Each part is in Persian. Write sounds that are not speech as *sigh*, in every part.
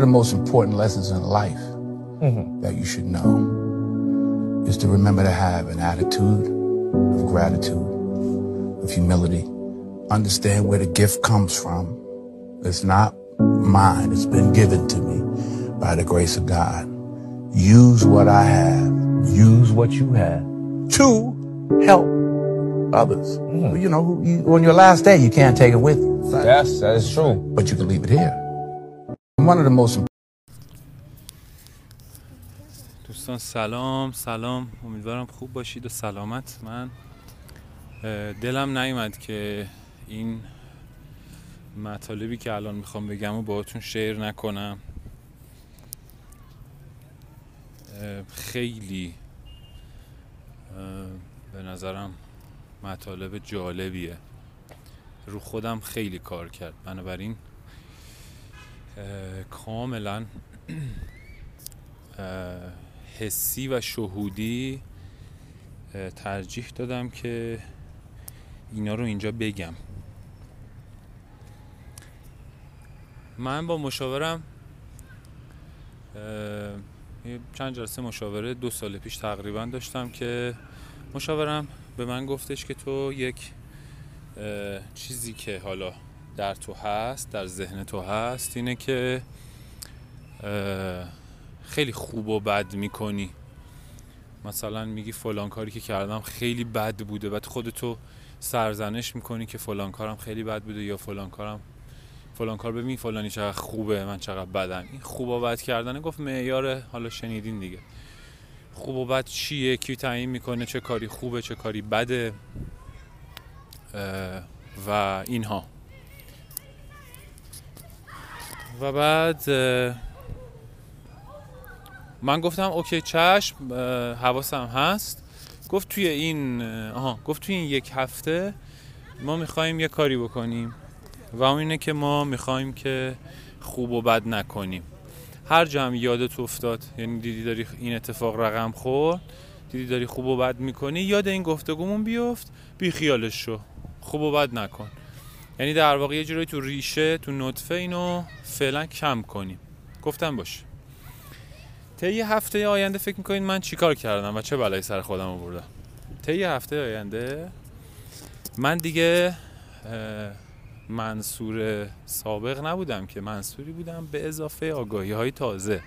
the most important lessons in life mm-hmm. that you should know is to remember to have an attitude of gratitude, of humility. Understand where the gift comes from. It's not mine, it's been given to me by the grace of God. Use what I have, use what you have to help others. Mm-hmm. You know, you, on your last day, you can't take it with you, Yes, that is true. but you can leave it here. One of دوستان سلام سلام. امیدوارم خوب باشید و سلامت. من دلم نیومد که این مطالبی که الان می‌خوام بگم و باهاتون شیر نکنم. خیلی به نظرم مطالب جالبیه. رو خودم خیلی کار کرد. بنابراین کاملا حسی و شهودی ترجیح دادم که اینا رو اینجا بگم. من با مشاورم چند جلسه مشاوره دو سال پیش تقریبا داشتم که مشاورم به من گفتش که تو یک چیزی که حالا در تو هست در ذهن تو هست اینه که خیلی خوب و بد می‌کنی. مثلا میگی فلان کاری که کردم خیلی بد بوده. بعد خودتو سرزنش می‌کنی که فلان کارم خیلی بد بوده یا فلان کارم فلان کار ببین فلانی چقدر خوبه من چقدر بدم. این خوب و بد کردن گفت معیار حالا شنیدین دیگه. خوب و بد چیه؟ کی تعیین می‌کنه؟ چه کاری خوبه؟ چه کاری بده؟ و اینها. و بعد من گفتم اوکی چشم حواسم هست. گفت توی این آها گفت توی این یک هفته ما می‌خوایم یه کاری بکنیم و اون اینه که ما می‌خوایم که خوب و بد نکنیم. هر جا هم یادت افتاد یعنی دیدی داری این اتفاق رقم خورد دیدی داری خوب و بد می‌کنی یاد این گفتگومون بیفت بی خیالش شو. خوب و بد نکن. یعنی در واقع یه جورایی تو ریشه تو نطفه اینو فعلا کم کنیم. گفتم باشه طی هفته آینده فکر می‌کنین من چیکار کردم و چه بلایی سر خودم آوردم؟ طی هفته آینده من دیگه منصور سابق نبودم که منصوری بودم به اضافه آگاهی های تازه.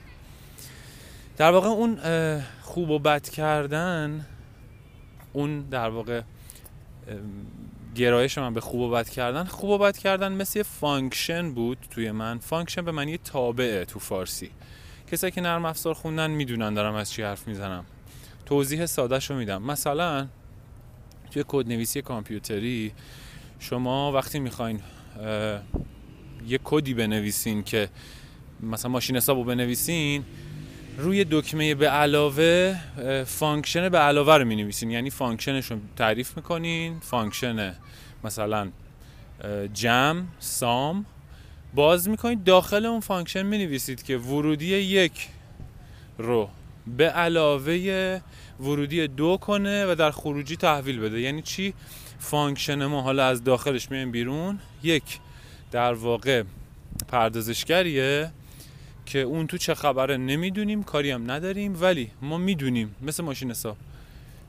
در واقع اون خوب و بد کردن اون در واقع گرایش من به خوب و بد کردن. خوب و بد کردن مثل یه function بود توی من. function به معنی تابعه تو فارسی. کسایی که نرم افزار خوندن می‌دونن دارم از چی حرف می‌زنم. توضیح ساده رو میدم. مثلا توی کدنویسی کامپیوتری شما وقتی می‌خواین یه کدی بنویسین که مثلا ماشین حساب رو بنویسین روی دکمه به علاوه function به علاوه رو می یعنی function ش رو تعریف می‌کنین. function مثلا جمع sum. باز می‌کنید داخل اون function می نویسید که ورودی یک رو به علاوه ورودی دو کنه و در خروجی تحویل بده. یعنی چی؟ function ما حالا از داخلش میایم بیرون. یک در واقع پردازشگریه. که اون تو چه خبره نمی‌دونیم کاری هم نداریم ولی ما می‌دونیم مثل ماشین حساب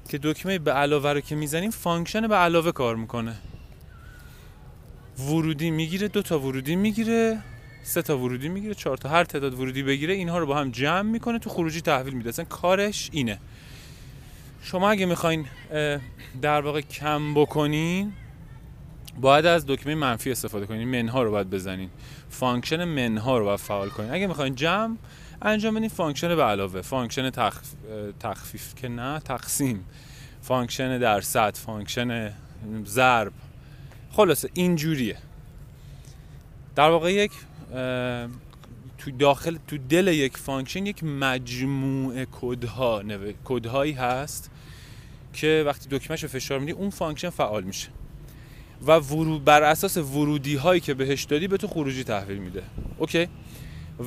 که دکمه به علاوه رو که می‌زنیم function به علاوه کار می‌کنه. ورودی می‌گیره دو تا ورودی می‌گیره سه تا ورودی می‌گیره چهار تا هر تعداد ورودی بگیره اینها رو با هم جمع می‌کنه تو خروجی تحویل میده. اصلا کارش اینه. شما اگه می‌خواین در واقع کم بکنین باید از دکمه منفی استفاده کنین منها رو باید بزنین. function منها رو باید فعال کنین اگه می‌خواین جمع انجام بدین function به علاوه. function تخ... اه، تخفیف که نه تقسیم. function درصد function ضرب. خلاصه اینجوریه. در واقع یک تو داخل تو دل یک function یک مجموعه کدها نو... کدهایی هست که وقتی دکمهش رو فشار میدی اون function فعال میشه. و ورود بر اساس ورودی هایی که بهش دادی به تو خروجی تحویل میده. اوکی؟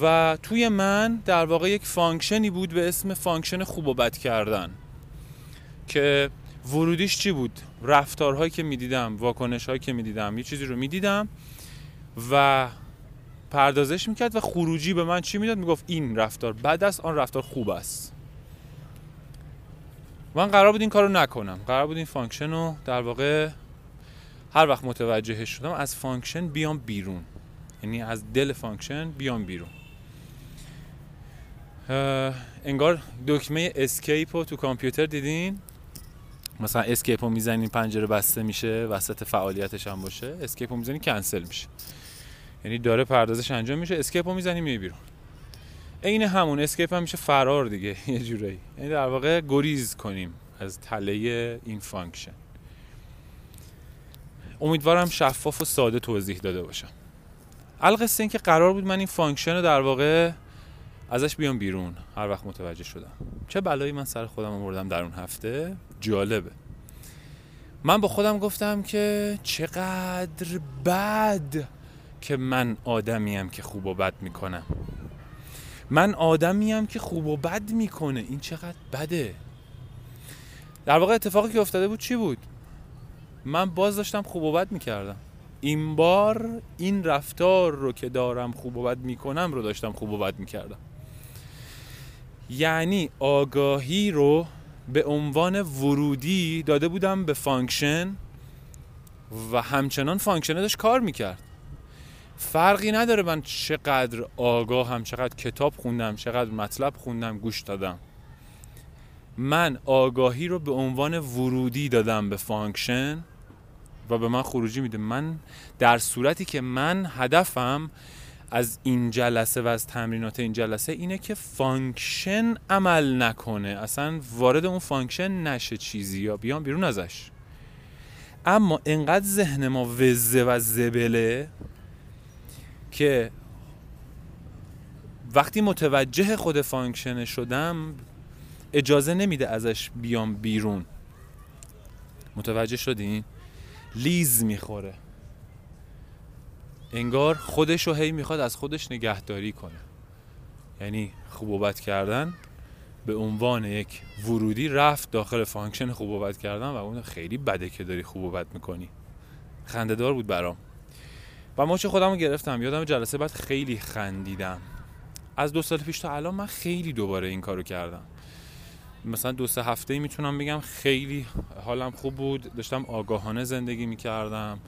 و توی من در واقع یک function ی بود به اسم function خوب و بد کردن. که ورودیش چی بود؟ رفتارهایی که می‌دیدم واکنش هایی که می‌دیدم یه چیزی رو می‌دیدم و پردازش می‌کرد و خروجی به من چی می‌داد؟ می‌گفت این رفتار بد است آن رفتار خوب است. من قرار بود این کارو نکنم. قرار بود این function رو در واقع هر وقت متوجه شدم از function بیام بیرون. یعنی از دل function بیام بیرون. انگار دکمه escape رو تو کامپیوتر دیدین؟ مثلا escape رو می‌زنین پنجره بسته میشه وسط فعالیتش هم باشه. escape رو می‌زنین کنسل میشه. یعنی داره پردازش انجام میشه. escape رو می‌زنی میای بیرون. عین همون escape هم میشه فرار دیگه. *laughs* یه جورایی. یعنی در واقع گریز کنیم از تله این function. امیدوارم شفاف و ساده توضیح داده باشم. القصه این که قرار بود من این function رو در واقع ازش بیام بیرون. هر وقت متوجه شدم. چه بلایی من سر خودم آوردم در اون هفته؟ جالبه. من با خودم گفتم که چقدر بد که من آدمیم که خوب و بد می‌کنم. من آدمیم که خوب و بد می‌کنه. این چقدر بده. در واقع اتفاقی که افتاده بود چی بود؟ من باز داشتم خوب و بد می‌کردم. این بار این رفتار رو که دارم خوب و بد می‌کنم رو داشتم خوب و بد می‌کردم. یعنی آگاهی رو به عنوان ورودی داده بودم به function و همچنان function داشت کار می‌کرد. فرقی نداره من چقدر آگاهم چقدر کتاب خوندم چقدر مطلب خوندم گوش دادم. من آگاهی رو به عنوان ورودی دادم به function و به من خروجی میده. من در صورتی که من هدفم از این جلسه و از تمرینات این جلسه اینه که function عمل نکنه. اصلا وارد اون function نشه چیزی یا بیام بیرون ازش. اما انقدر ذهن ما وزه و زبله که وقتی متوجه خود function شدم اجازه نمیده ازش بیام بیرون. متوجه شدین؟ لیز می‌خوره. انگار خودش رو هی می‌خواد از خودش نگهداری کنه. یعنی خوب و بد کردن به عنوان یک ورودی رفت داخل function خوب و بد کردن و اون خیلی بده که داری خوب و بد می‌کنی. خندهدار بود برام. و مچ خودم رو گرفتم. یادم جلسه بعد خیلی خندیدم. از دو سال پیش تا الان من خیلی دوباره این کارو کردم. مثلا دو سه هفته می‌تونم بگم خیلی حالم خوب بود. داشتم آگاهانه زندگی می‌کردم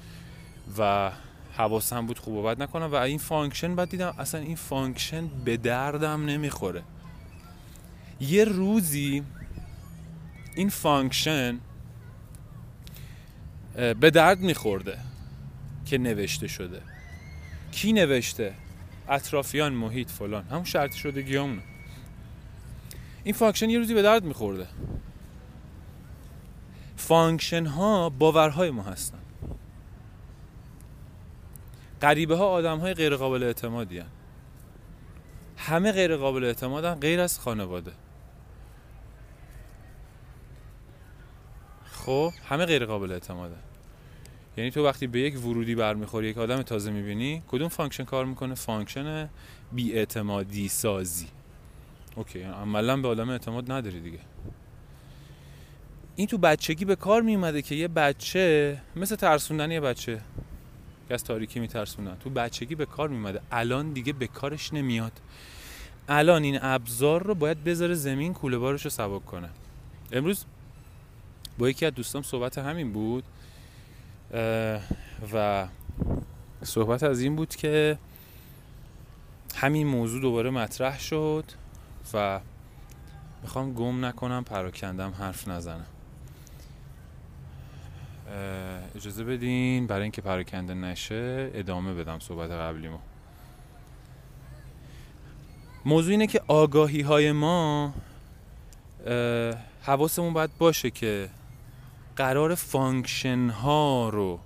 و حواسم بود خوب و بد نکنم و این function بعد دیدم اصلا این function به دردم نمی‌خوره. یه روزی این function به درد میخورده که نوشته شده. کی نوشته؟ اطرافیان محیط فلان. همون شرطی شدگیامونه این function یه روزی به درد میخورده. function ها باورهای ما هستن. غریبه ها آدم های غیر قابل اعتمادی هن. همه غیر قابل اعتمادن غیر از خانواده. خب همه غیر قابل اعتماده یعنی تو وقتی به یک ورودی برمیخوری یک آدم تازه می‌بینی کدوم function کار می‌کنه؟ function بی اعتمادی سازی. اوکی عملا به آدم اعتماد نداری دیگه. این تو بچگی به کار میومده که یه بچه مثل ترسوندن یه بچه. که از تاریکی میترسونن تو بچگی به کار میومده الان دیگه به کارش نمیاد. الان این ابزار رو باید بذاره زمین کوله بارش رو سبک کنه. امروز با یکی از دوستام صحبت همین بود و صحبت از این بود که همین موضوع دوباره مطرح شد. و می‌خوام گم نکنم پراکندم حرف نزنم. اجازه بدین برای اینکه پراکنده نشه ادامه بدم صحبت قبلیمو. موضوع اینه که آگاهی های ما حواسمون باید باشه که قرار function ها رو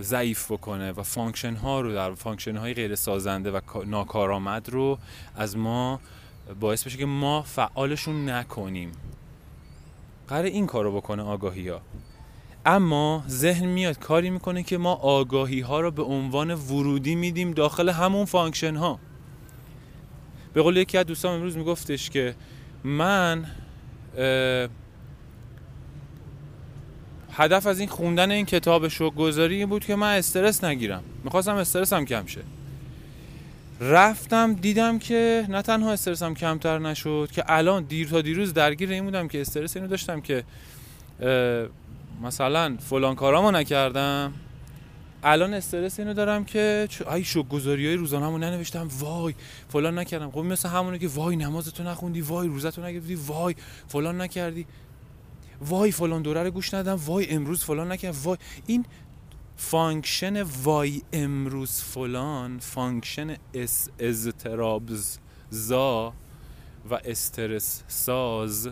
ضعیف بکنه و function ها رو در function های غیر سازنده و ناکارآمد رو از ما باعث بشه که ما فعالشون نکنیم. قرار این کار رو بکنه آگاهی ها اما ذهن میاد کاری می‌کنه که ما آگاهی ها رو به عنوان ورودی میدیم داخل همون function ها. به قول یکی از دوستان امروز میگفتش که من هدف از این خوندن این کتاب شو گذاری بود که من استرس نگیرم. می‌خواستم استرسم کم شه. رفتم دیدم که نه تنها استرسم کمتر نشد که الان دیر تا دیروز درگیر این بودم که استرس اینو داشتم که مثلا فلان کارامو نکردم. الان استرس اینو دارم که وای شکرگزاری های روزانه‌مو ننوشتم. وای فلان نکردم. خب مثل همونه که وای نمازتو نخوندی وای روزتو نگرفتی وای فلان نکردی. وای فلان دوره رو گوش ندم وای امروز فلان نکردم وای. این function وای امروز فلان function اس اضطراب زا و استرس ساز.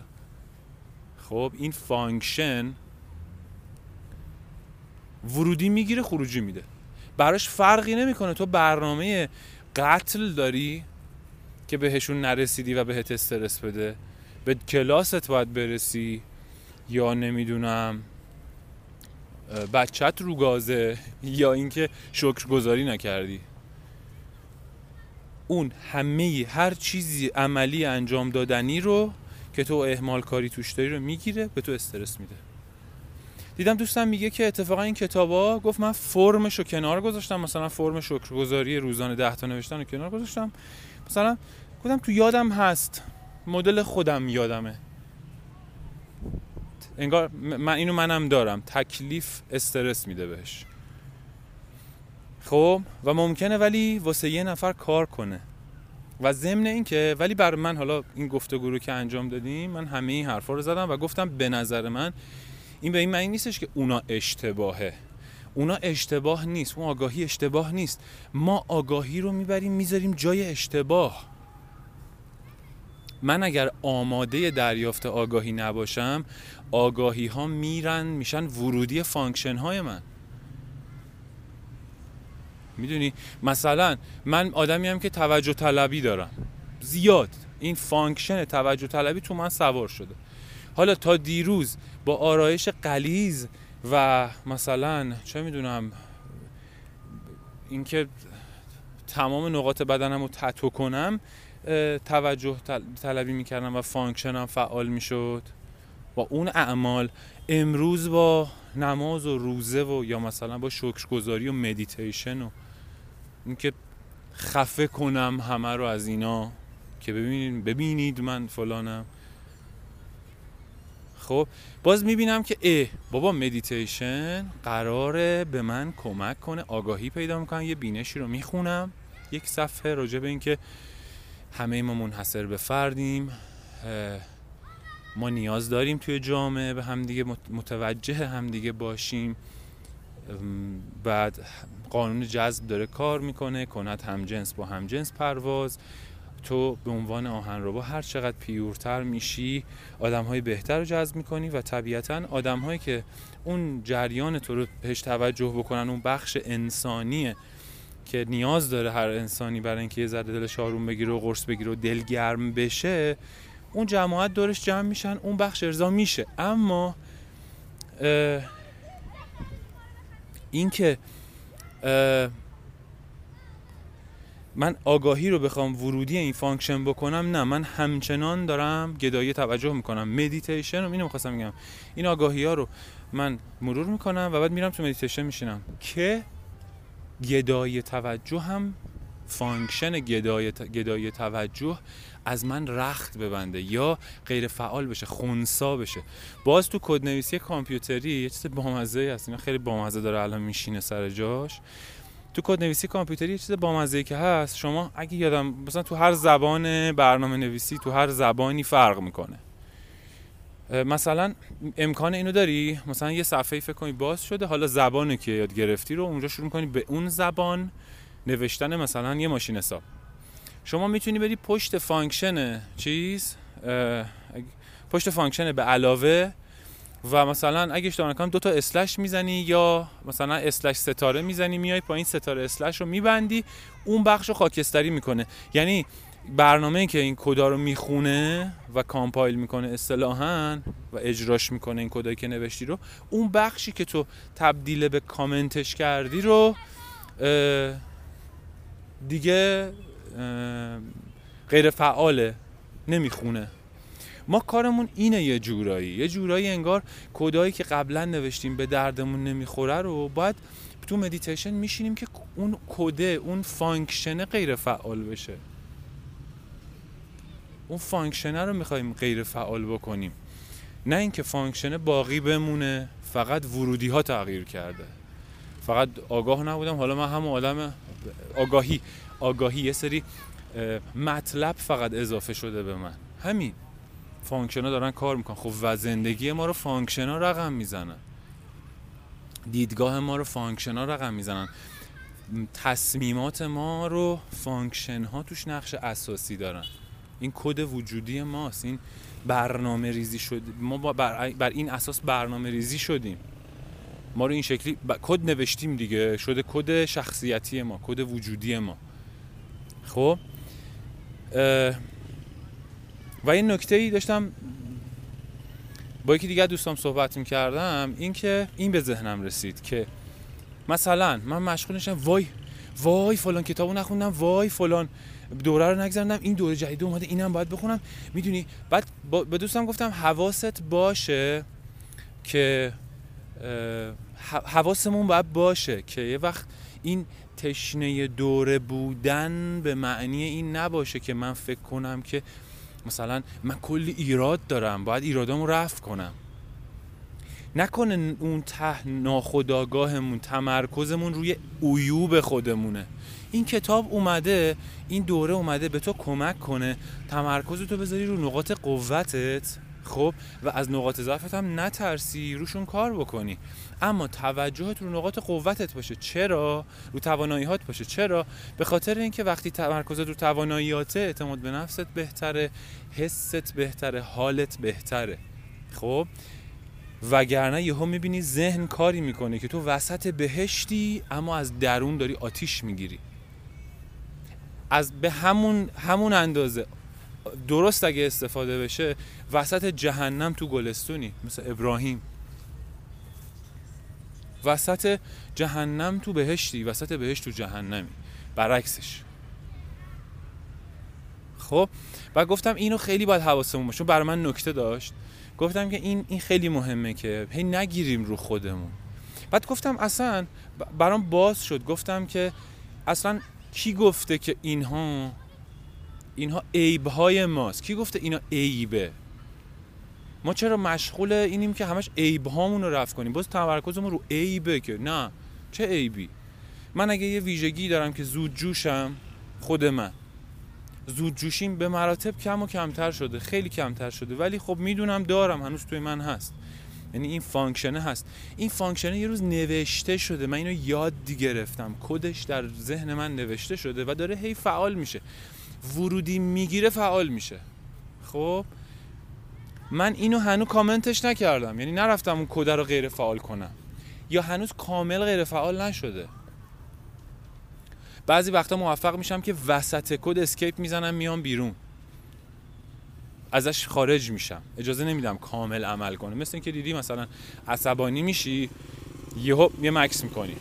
خب این function ورودی می‌گیره خروجی میده. براش فرقی نمی‌کنه. تو برنامه قتل داری که بهشون نرسیدی و بهت استرس بده. به کلاست باید برسی. یا نمی‌دونم بچت رو گازه یا اینکه شکرگزاری نکردی. اون همه هر چیزی عملی انجام دادنی رو که تو اهمال کاری توش داری رو می‌گیره به تو استرس میده. دیدم دوستم میگه که اتفاقا این کتابا گفت من فرمش رو کنار گذاشتم مثلا فرم شکرگزاری روزانه ده تا نوشتن رو کنار گذاشتم. مثلا گفتم تو یادم هست مدل خودم یادمه. انگار من اینو منم دارم. تکلیف استرس میده بهش. خب و ممکنه ولی واسه یه نفر کار کنه. و ضمن این که ولی بر من حالا این گفتگو رو که انجام دادیم من همه این حرفا رو زدم و گفتم به نظر من این به این معنی نیستش که اونا اشتباهه. اونا اشتباه نیست اون آگاهی اشتباه نیست. ما آگاهی رو می‌بریم می‌ذاریم جای اشتباه. من اگر آماده دریافت آگاهی نباشم آگاهی ها میرن میشن ورودی function های من. می‌دونی؟ مثلا من آدمی هم که توجه طلبی دارم. زیاد. این function توجه طلبی تو من سوار شده. حالا تا دیروز با آرایش غلیظ و مثلا چه می‌دونم اینکه تمام نقاط بدنم رو تتو کنم توجه طلبی می‌کردم و function م فعال می‌شد. با اون اعمال امروز با نماز و روزه و یا مثلا با شکرگزاری و مدیتیشن و اینکه خفه کنم همه رو از اینا که ببینید ببینید من فلانم. خب باز می‌بینم که اه بابا مدیتیشن قراره به من کمک کنه آگاهی پیدا می‌کنم یه بینشی رو می‌خونم. یک صفحه راجع به اینکه همه ما منحصر به فردیم. ما نیاز داریم توی جامعه به همدیگه متوجه همدیگه باشیم. بعد قانون جذب داره کار می‌کنه. کند همجنس با همجنس پرواز. تو به عنوان آهن رو با هر چقدر پیورتر میشی آدم های بهتر رو جذب می‌کنی و طبیعتا آدم هایی که اون جریان تو رو بهش توجه بکنن اون بخش انسانیه که نیاز داره هر انسانی برای اینکه یه ذره دلش آروم بگیره و قرص بگیره و دلگرم بشه اون جماعت دورش جمع میشن اون بخش ارضا میشه. اما اینکه من آگاهی رو بخوام ورودی این function بکنم نه من همچنان دارم گدایی توجه می‌کنم. مدیتیشن رو اینو می‌خواستم بگم. این آگاهی ها رو من مرور می‌کنم و بعد میرم تو مدیتیشن میشینم. که گدایی توجه هم function گدای, گدای توجه از من رخت ببنده یا غیر فعال بشه خونسا بشه. باز تو کدنویسی کامپیوتری یه چیز بامزه هست. خیلی بامزه داره الان میشینه سر جاش. تو کد نویسی کامپیوتری یه چیز بامزه که هست شما اگه یادم مثلا تو هر زبان برنامه نویسی تو هر زبانی فرق می‌کنه. مثلا امکان اینو داری؟ مثلا یه صفحه فکر کنی باز شده حالا زبانی که یاد گرفتی رو اونجا شروع کنی به اون زبان نوشتن مثلا یه ماشین حساب. شما می‌تونی بری پشت function چیز پشت function به علاوه و مثلا اگه اشتباه نکنم دو تا slash می‌زنی یا مثلا slash ستاره می‌زنی میای پایین ستاره slash رو میبندی اون بخش رو خاکستری می‌کنه. یعنی برنامه که این کدا رو می‌خونه و کامپایل می‌کنه اصطلاحا و اجراش می‌کنه این کدایی که نوشتی رو اون بخشی که تو تبدیل به کامنتش کردی رو دیگه غیر فعاله نمی‌خونه. ما کارمون اینه یه جورایی. یه جورایی انگار کدایی که قبلا نوشتیم به دردمون نمی‌خوره رو باید تو مدیتیشن میشینیم که اون کده اون function غیر فعال بشه. اون function ه رو می‌خوایم غیر فعال بکنیم. نه اینکه function باقی بمونه فقط ورودی ها تغییر کرده. فقط آگاه نبودم. حالا من هم آدم آگاهی آگاهی یه سری مطلب فقط اضافه شده به من. همین. function ها دارن کار می‌کنن. خب و زندگی ما رو function ها رقم می‌زنن. دیدگاه ما رو function ها رقم می‌زنن. تصمیمات ما رو function ها توش نقش اساسی دارن. این کد وجودی ماست. این برنامه ریزی شد ما بر, بر این اساس برنامه ریزی شدیم. ما رو این شکلی کد نوشتیم دیگه. شده کد شخصیتی ما کد وجودی ما. خب؟ و این نکته ای داشتم با یکی دیگه دوستام صحبت می‌کردم این که این به ذهنم رسید که مثلا من مشغول نشم وای وای فلان کتابو نخوندم وای فلان دوره رو نگذرندم این دوره جدید اومده اینم باید بخونم. می‌دونی؟ بعد به دوستم گفتم حواست باشه که حواسمون باید باشه که یه وقت این تشنه دوره بودن به معنی این نباشه که من فکر کنم که مثلا من کلی ایراد دارم باید ایرادامو رفع کنم. نکنه اون ته ناخداگاهمون تمرکزمون روی عیوب خودمونه. این کتاب اومده این دوره اومده به تو کمک کنه. تمرکز تو بذاری رو نقاط قوتت خب؟ و از نقاط ضعفت هم نترسی روشون کار بکنی. اما توجهت رو نقاط قوتت باشه. چرا؟ رو تواناییات باشه. چرا؟ به خاطر اینکه وقتی تمرکزت رو تواناییات اعتماد به نفست بهتره حست بهتره حالت بهتره. خب؟ وگرنه یهو می‌بینی ذهن کاری می‌کنه که تو وسط بهشتی اما از درون داری آتیش می‌گیری. از به همون همون اندازه. درست اگه استفاده بشه وسط جهنم تو گلستونی مثل ابراهیم. وسط جهنم تو بهشتی وسط بهشت تو جهنمی. برعکسش. خب؟ و گفتم اینو خیلی باید حواسمون باشه برای من نکته داشت. گفتم که این این خیلی مهمه که هی نگیریم رو خودمون. بعد گفتم اصلا برام باز شد. گفتم که اصلا کی گفته که اینها اینها عیب های ماست؟ کی گفته اینا عیبه؟ ما چرا مشغول اینیم که همش عیب هامون رو رفع کنیم؟ باز تمرکزمون رو عیبه که. نه. چه عیبی؟ من اگه یه ویژگی دارم که زود جوشم خود من. زود جوشیم به مراتب کم و کمتر شده خیلی کمتر شده. ولی خب می‌دونم دارم هنوز توی من هست. یعنی این function ه هست. این function ه یه روز نوشته شده. من اینو یاد گرفتم. کدش در ذهن من نوشته شده و داره هی فعال میشه. ورودی می‌گیره فعال میشه. خب؟ من اینو هنوز کامنتش نکردم. یعنی نرفتم اون کد رو غیر فعال کنم. یا هنوز کامل غیر فعال نشده. بعضی وقتا موفق میشم که وسط کد skip می‌زنم میام بیرون. ازش خارج میشم. اجازه نمیدم کامل عمل کنه. مثل اینکه دیدی مثلا عصبانی میشی یهو یه مکث می‌کنی.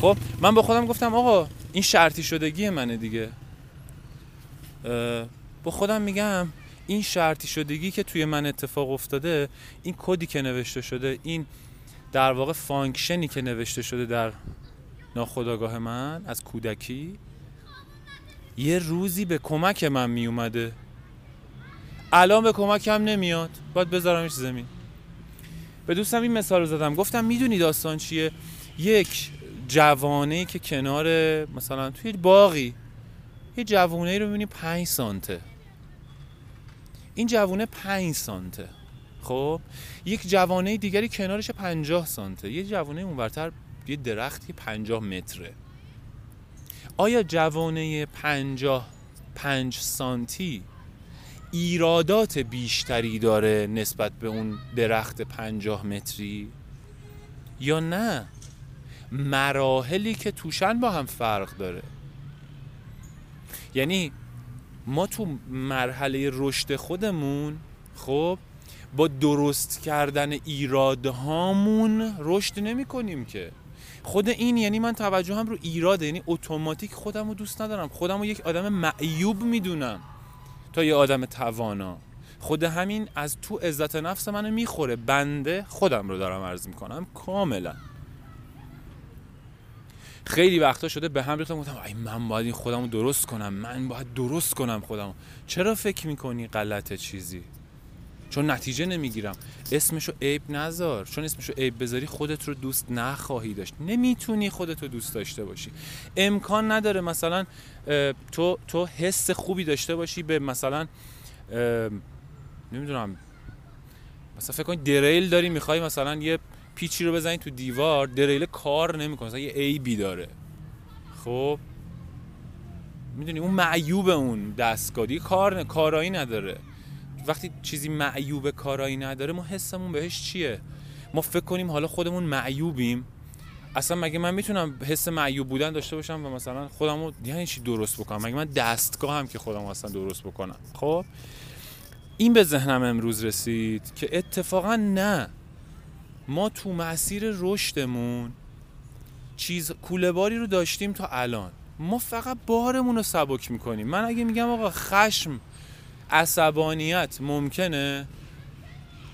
خب من با خودم گفتم آقا این شرطی شدگی منه دیگه. با خودم میگم این شرطی شدگی که توی من اتفاق افتاده این کدی که نوشته شده این در واقع function ی که نوشته شده در ناخودآگاه من از کودکی یه روزی به کمک من می اومده الان به کمکم نمیاد. باید بذارمش زمین به دوستم این مثال رو زدم. گفتم می‌دونی داستان چیه؟ یک جوانه که کنار مثلا توی باقی یه جوانه رو می‌بینی پنج سانته. این جوانه پنج سانته. خب؟ یک جوانه دیگری کنارش پنجاه سانته. یه جوانه اونورتر یه درختی پنجاه متره. آیا جوانه پنجاه پنج سانتی ایرادات بیشتری داره نسبت به اون درخت پنجاه متری؟ یا نه؟ مراحلی که توشن با هم فرق داره. یعنی ما تو مرحله رشد خودمون خب با درست کردن ایرادهامون رشد نمی کنیم که. خود این یعنی من توجه هم رو ایراده یعنی اتوماتیک خودم رو دوست ندارم. خودم رو یک آدم معیوب می‌دونم. تا یه آدم توانا. خود همین از تو عزت نفس منو می‌خوره. بنده خودم رو دارم عرض می‌کنم. کاملا. خیلی وقتا شده به هم ریختم گفتم ای من باید این خودمو درست کنم. من باید درست کنم خودمو چرا فکر می‌کنی غلط چیزی؟ چون نتیجه نمی‌گیرم. اسمشو عیب نذار. چون اسمشو عیب بذاری خودت رو دوست نخواهی داشت. نمی‌تونی خودت رو دوست داشته باشی. امکان نداره مثلا تو تو حس خوبی داشته باشی به مثلا نمی‌دونم. مثلا فکر کنید دریل داری می‌خوای مثلا یه پیچی رو بزنی تو دیوار دریل کار نمی‌کنه مثلا یه عیبی داره. خب؟ می‌دونی اون معیوب اون دستگاه کار کارایی نداره. وقتی چیزی معیوب کارایی نداره ما حسمون بهش چیه؟ ما فکر کنیم حالا خودمون معیوبیم. اصلا مگه من می‌تونم حس معیوب بودن داشته باشم و مثلا خودمو یعنی چی درست بکنم؟ مگه من دستگاه هم که خودم اصلا درست بکنم؟ خب؟ این به ذهنم امروز رسید که اتفاقا نه. ما تو مسیر رشدمون چیز کوله باری رو داشتیم تا الان. ما فقط بارمون رو سبک می‌کنیم. من اگه میگم آقا خشم عصبانیت ممکنه؟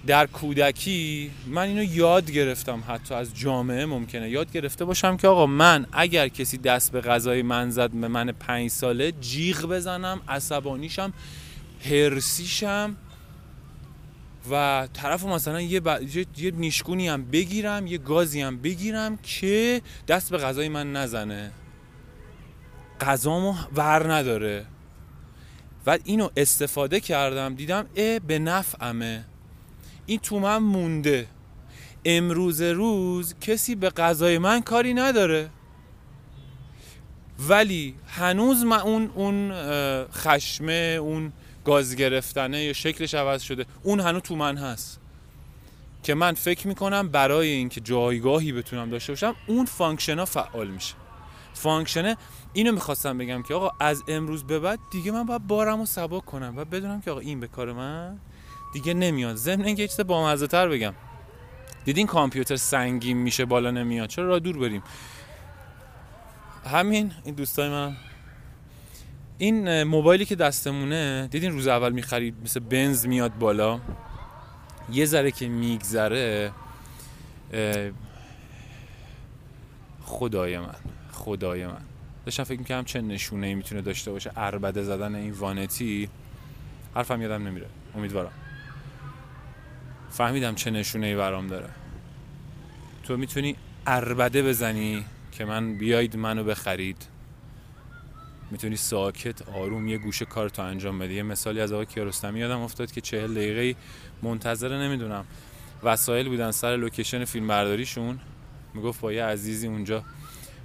در کودکی من اینو یاد گرفتم حتی از جامعه ممکنه. یاد گرفته باشم که آقا من اگر کسی دست به غذای من زد به من پنج ساله جیغ بزنم عصبانیشم هرسیشم و طرف مثلا یه, ب... یه نیشگونی هم بگیرم یه گازی هم بگیرم که دست به غذای من نزنه. غذامو ور نداره. و اینو استفاده کردم دیدم اه به نفعمه. این تو من مونده. امروز روز کسی به غذای من کاری نداره. ولی هنوز من اون اون خشمه اون گاز گرفتنه یا شکلش عوض شده اون هنوز تو من هست. که من فکر می‌کنم برای اینکه جایگاهی بتونم داشته باشم اون function ها فعال میشه. فانکشنه اینو می‌خواستم بگم که آقا از امروز به بعد دیگه من باید بارم رو سبا کنم و بدونم که آقا این به کار من دیگه نمیاد. ضمن اینکه با تر بگم. دیدین کامپیوتر سنگین میشه بالا نمیاد. چرا؟ را دور بریم. همین این دوستای من. این موبایلی که دستمونه دیدین روز اول می‌خرید مثل بنز میاد بالا. یه ذره که میگذره خدای من خدای من. داشتم فکر می‌کنم چه نشونه ای می‌تونه داشته باشه. اربده زدن این وانتی حرفم یادم نمیره. امیدوارم. فهمیدم چه نشونه ای برام داره. تو می‌تونی اربده بزنی که من بیاید منو بخرید. می‌تونی ساکت آروم یه گوشه کار تو انجام بدی. یه مثالی از آقای کیارستمی یادم افتاد که چهل دقیقه منتظره نمی‌دونم. وسایل بودن سر لوکیشن فیلم برداریشون می‌گفت با یه عزیزی اونجا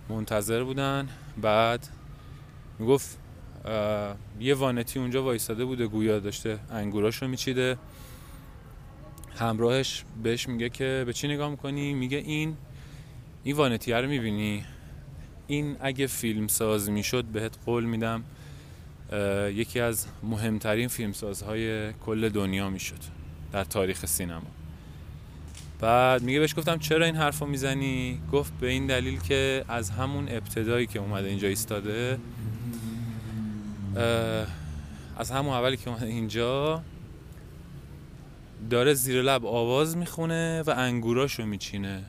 منتظر بودن. بعد می‌گفت یه وانتی اونجا وایستاده بوده گویا داشته انگوراشو میچیده. همراهش بهش میگه که به چی نگاه می‌کنی؟ میگه این این وانتی رو می‌بینی. این اگه فیلم ساز می‌شد بهت قول میدم یکی از مهمترین فیلمسازهای کل دنیا می‌شد در تاریخ سینما. بعد میگه بهش گفتم چرا این حرفو می‌زنی؟ گفت به این دلیل که از همون ابتدایی که اومده اینجا ایستاده از همون اولی که اومده اینجا داره زیر لب آواز می‌خونه و انگوراشو میچینه.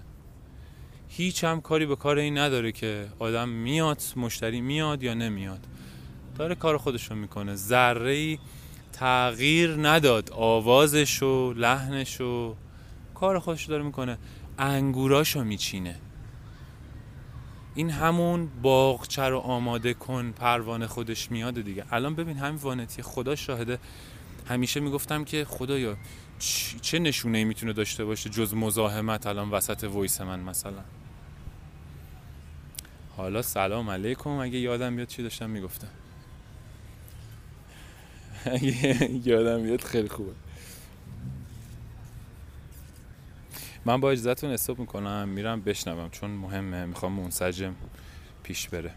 هیچ هم کاری به کار این نداره که آدم میاد مشتری میاد یا نمیاد. داره کار خودشو می‌کنه. ذره تغییر نداد. آوازش و لحنش و کار خودش داره می‌کنه. انگوراشو میچینه. این همون باغچه رو آماده کن پروانه خودش میاد دیگه. الان ببین همین وانتی خدا شاهده. همیشه می‌گفتم که خدایا چه نشونه می‌تونه داشته باشه جز مزاحمت الان وسط وایس من مثلا؟ حالا سلام علیکم. اگه یادم بیاد چی داشتم می‌گفتم؟ *laughs* اگه یادم بیاد خیلی خوبه. من با اجازتون استوب می‌کنم میرم بشنوم چون مهمه می‌خوام منسجم پیش بره.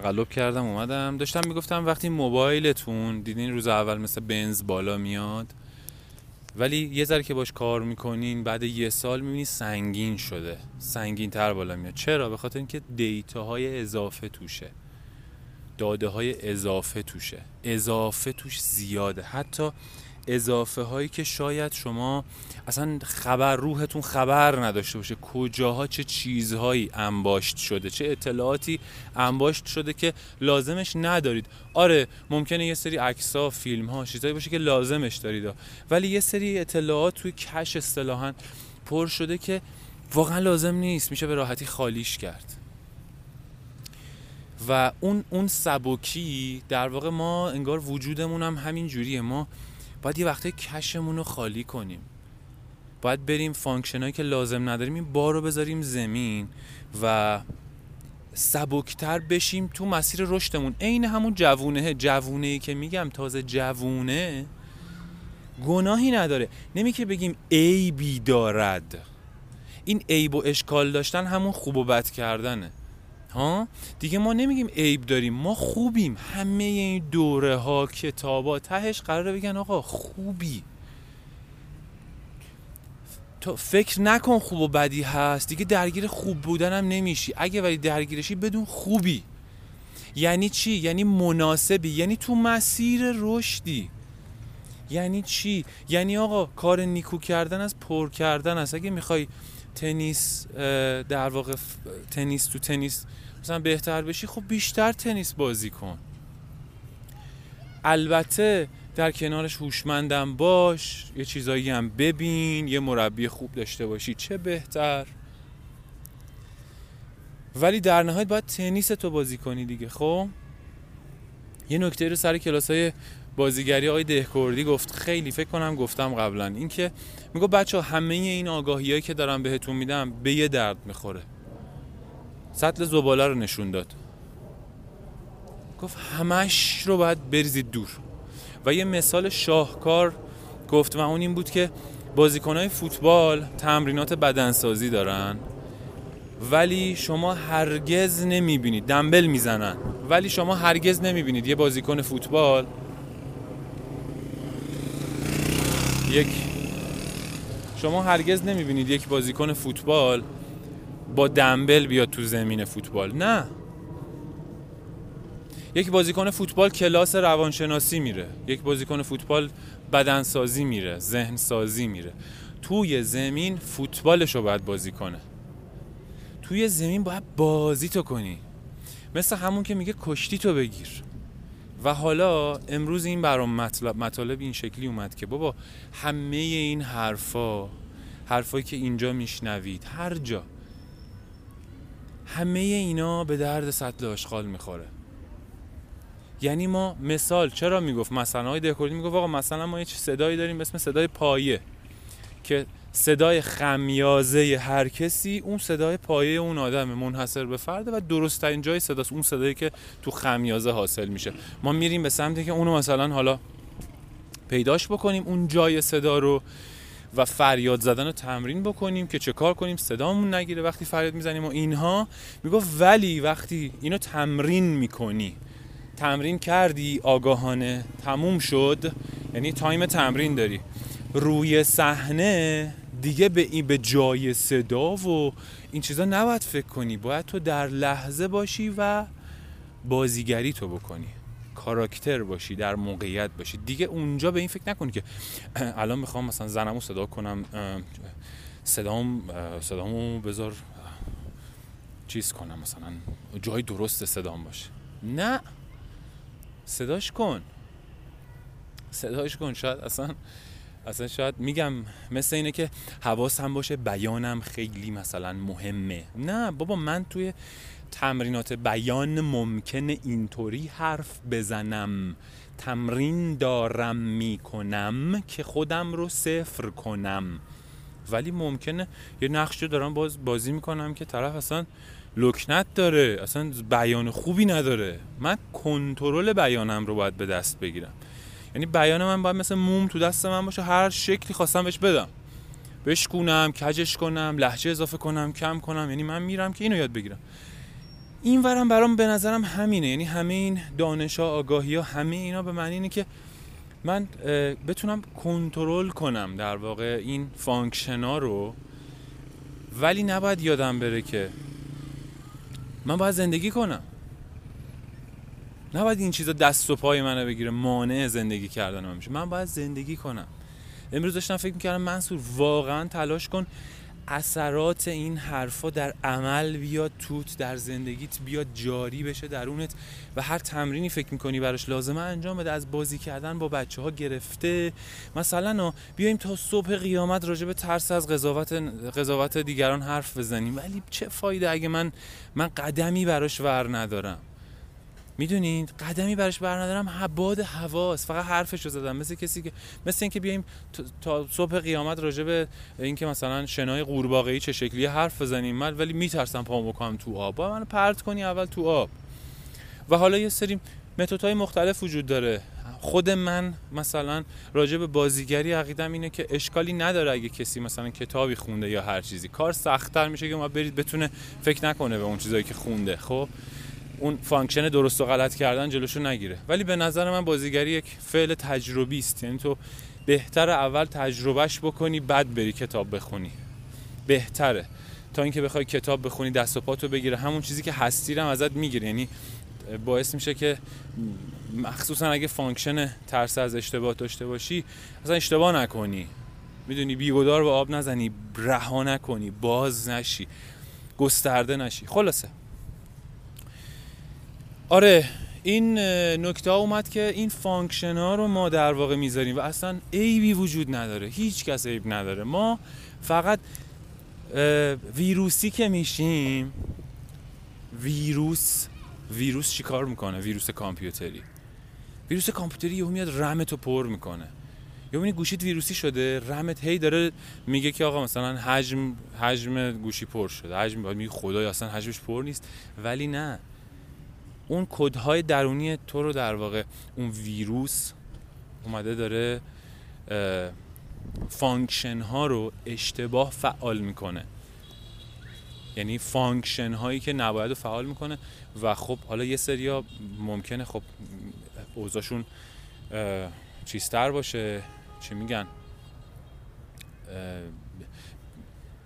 تقلب کردم اومدم. داشتم می‌گفتم وقتی موبایلتون دیدین روز اول مثل بنز بالا میاد؟ ولی یه ذره که باش کار می‌کنین بعد یه سال می‌بینی سنگین شده. سنگین تر بالا میاد. چرا؟ به خاطر اینکه دیتا های اضافه توشه. داده های اضافه توشه. اضافه توش زیاده. حتی اضافه هایی که شاید شما اصلا خبر روحتون خبر نداشته باشه. کجاها چه چیزهایی انباشت شده؟ چه اطلاعاتی انباشت شده که لازمش ندارید؟ آره ممکنه یه سری عکس ها فیلم ها چیزهایی باشه که لازمش دارید. ولی یه سری اطلاعات توی cache اصطلاحا پر شده که واقعا لازم نیست. میشه به راحتی خالیش کرد. و اون اون سبکی در واقع ما انگار وجودمون هم همین جوریه. ما باید یه وقته cache مون رو خالی کنیم. باید بریم function که لازم نداریم این بار رو بذاریم زمین و سبکتر بشیم تو مسیر رشدمون. عین همون جوونه جوونه ای که میگم تازه جوونه گناهی نداره. نمی که بگیم عیبی دارد. این عیب و اشکال داشتن همون خوب و بد کردنه. ها؟ دیگه ما نمیگیم عیب داریم ما خوبیم. همه این دوره ها کتاب ها تهش قراره بگن آقا خوبی. تو فکر نکن خوب و بدی هست. دیگه درگیر خوب بودن هم نمیشی. اگه ولی درگیرشی بدون خوبی. یعنی چی؟ یعنی مناسبی. یعنی تو مسیر رشدی. یعنی چی؟ یعنی آقا کار نیکو کردن از پر کردن است. اگه می‌خوای تنیس در واقع تنیس تو تنیس مثلا بهتر بشی خب بیشتر تنیس بازی کن. البته در کنارش هوشمندم باش یه چیزایی هم ببین یه مربی خوب داشته باشی چه بهتر. ولی در نهایت باید تنیس تو بازی کنی دیگه خب؟ یه نکته رو سر کلاس های بازیگری آقای دهکردی گفت خیلی فکر کنم گفتم قبلا. اینکه میگه بچه همه این آگاهی که دارم بهتون میدم به یه درد می‌خوره. سطل زباله رو نشون داد. گفت همش رو باید بریزید دور. و یه مثال شاهکار گفت و اون این بود که بازیکنهای فوتبال تمرینات بدنسازی دارن ولی شما هرگز نمی‌بینید دنبل می‌زنن. ولی شما هرگز نمی‌بینید یه بازیکن فوتبال یک شما هرگز نمی‌بینید یک بازیکن فوتبال با دنبل بیاد تو زمین فوتبال. نه. یک بازیکن فوتبال کلاس روانشناسی میره. یک بازیکن فوتبال بدنسازی میره ذهن سازی میره. توی زمین فوتبالش رو باید بازی کنه. توی زمین باید بازی تو کنی. مثل همون که میگه کشتی تو بگیر. و حالا امروز این برام مطلب مطالب این شکلی اومد که بابا همه این حرفا حرفایی که اینجا میشنوید هر جا. همه اینا به درد سطل آشغال می‌خوره. یعنی ما مثال چرا می‌گفت؟ مثلا های دکوردی می‌گفت آقا مثلا ما یه صدایی داریم به اسم صدای پایه که صدای خمیازه هر کسی اون صدای پایه اون آدم منحصر به فرده و درست ترین جای صداست اون صدایی که تو خمیازه حاصل میشه. ما میریم به سمتی که اونو مثلا حالا پیداش بکنیم اون جای صدا رو و فریاد زدن رو تمرین بکنیم که چه کار کنیم صدامون نگیره وقتی فریاد می‌زنیم و اینها. می‌گفت ولی وقتی اینو تمرین می‌کنی تمرین کردی آگاهانه تموم شد یعنی تایم تمرین داری. روی صحنه دیگه به این به جای صدا و این چیزا نباید فکر کنی. باید تو در لحظه باشی و بازیگری تو بکنی. کاراکتر باشی در موقعیت باشی. دیگه اونجا به این فکر نکنی که *clears throat* الان می‌خوام مثلا زنمو صدا کنم صدام صدامو بذار چیز کنم مثلا. جای درست صدام باشه نه. صداش کن. صداش کن. شاید اصلا اصلا شاید میگم مثل اینه که حواسم باشه بیانم خیلی مثلا مهمه. نه بابا من توی تمرینات بیان ممکنه اینطوری حرف بزنم. تمرین دارم می‌کنم که خودم رو صفر کنم. ولی ممکنه یه نقش رو دارم باز بازی می‌کنم که طرف اصلا لکنت داره اصلا بیان خوبی نداره. من کنترل بیانم رو باید به دست بگیرم. یعنی بیان من باید مثل موم تو دست من باشه هر شکلی خواستم بهش بدم. بشکونم کجش کنم لحجه اضافه کنم کم کنم. یعنی من میرم که اینو یاد بگیرم. این ورم برام به نظرم همینه. یعنی همه این دانش ها آگاهی ها همه اینا به معنی اینه که من بتونم کنترل کنم در واقع این function ها رو ولی نباید یادم بره که من باید زندگی کنم. نباید این چیزا دست و پای منو بگیره مانع زندگی کردن من میشه من باید زندگی کنم. امروز داشتم فکر می‌کردم منصور واقعا تلاش کن اثرات این حرفا در عمل بیاد توت در زندگیت بیاد جاری بشه درونت و هر تمرینی فکر می‌کنی براش لازمه انجام بده. از بازی کردن با بچه ها گرفته. مثلا بیایم تا صبح قیامت راجع به ترس از قضاوت قضاوت دیگران حرف بزنیم. ولی چه فایده اگه من من قدمی براش ور ندارم؟ می‌دونید قدمی برش بر ندارم باد هواست فقط حرفش رو زدم. مثل کسی که مثل اینکه بیایم تا صبح قیامت راجع به اینکه مثلا شنای قورباغه‌ای چه شکلی حرف بزنیم. من ولی میترسم پامو کنم تو آب. با من پرت کنی اول تو آب. و حالا یه سری های مختلف وجود داره. خود من مثلا راجع به بازیگری عقیدم اینه که اشکالی نداره اگه کسی مثلا کتابی خونده یا هر چیزی. کار سختتر میشه که ما برید بتونه فکر نکنه به اون چیزایی که خونده خب؟ اون function درست و غلط کردن جلوشو نگیره. ولی به نظر من بازیگری یک فعل تجربی است. یعنی تو بهتر اول تجربهش بکنی بعد بری کتاب بخونی. بهتره. تا اینکه بخوای کتاب بخونی دست و پاتو بگیره. همون چیزی که هستی رو ازت می‌گیره. یعنی باعث میشه که مخصوصا اگه function ترس از اشتباه داشته باشی اصلا اشتباه نکنی. می‌دونی بیگدار به آب نزنی رها نکنی باز نشی گسترده نشی. خلاصه. آره این نکته اومد که این function ها رو ما در واقع می‌ذاریم و اصلا عیبی وجود نداره هیچ کس عیب نداره. ما فقط ویروسی که میشیم ویروس ویروس چیکار می‌کنه؟ ویروس کامپیوتری. ویروس کامپیوتری یهو میاد رمت رو پر می‌کنه. یا ببینید گوشیت ویروسی شده رمت هی داره میگه که آقا مثلا حجم حجم گوشی پر شده. حجم میگه خدایی اصلا حجمش پر نیست. ولی نه. اون کدهای درونی تو رو در واقع اون ویروس اومده داره function ها رو اشتباه فعال می‌کنه. یعنی function هایی که نباید رو فعال می‌کنه و خب حالا یه سریا ممکنه خب اوضاعشون چیستر باشه. چی میگن؟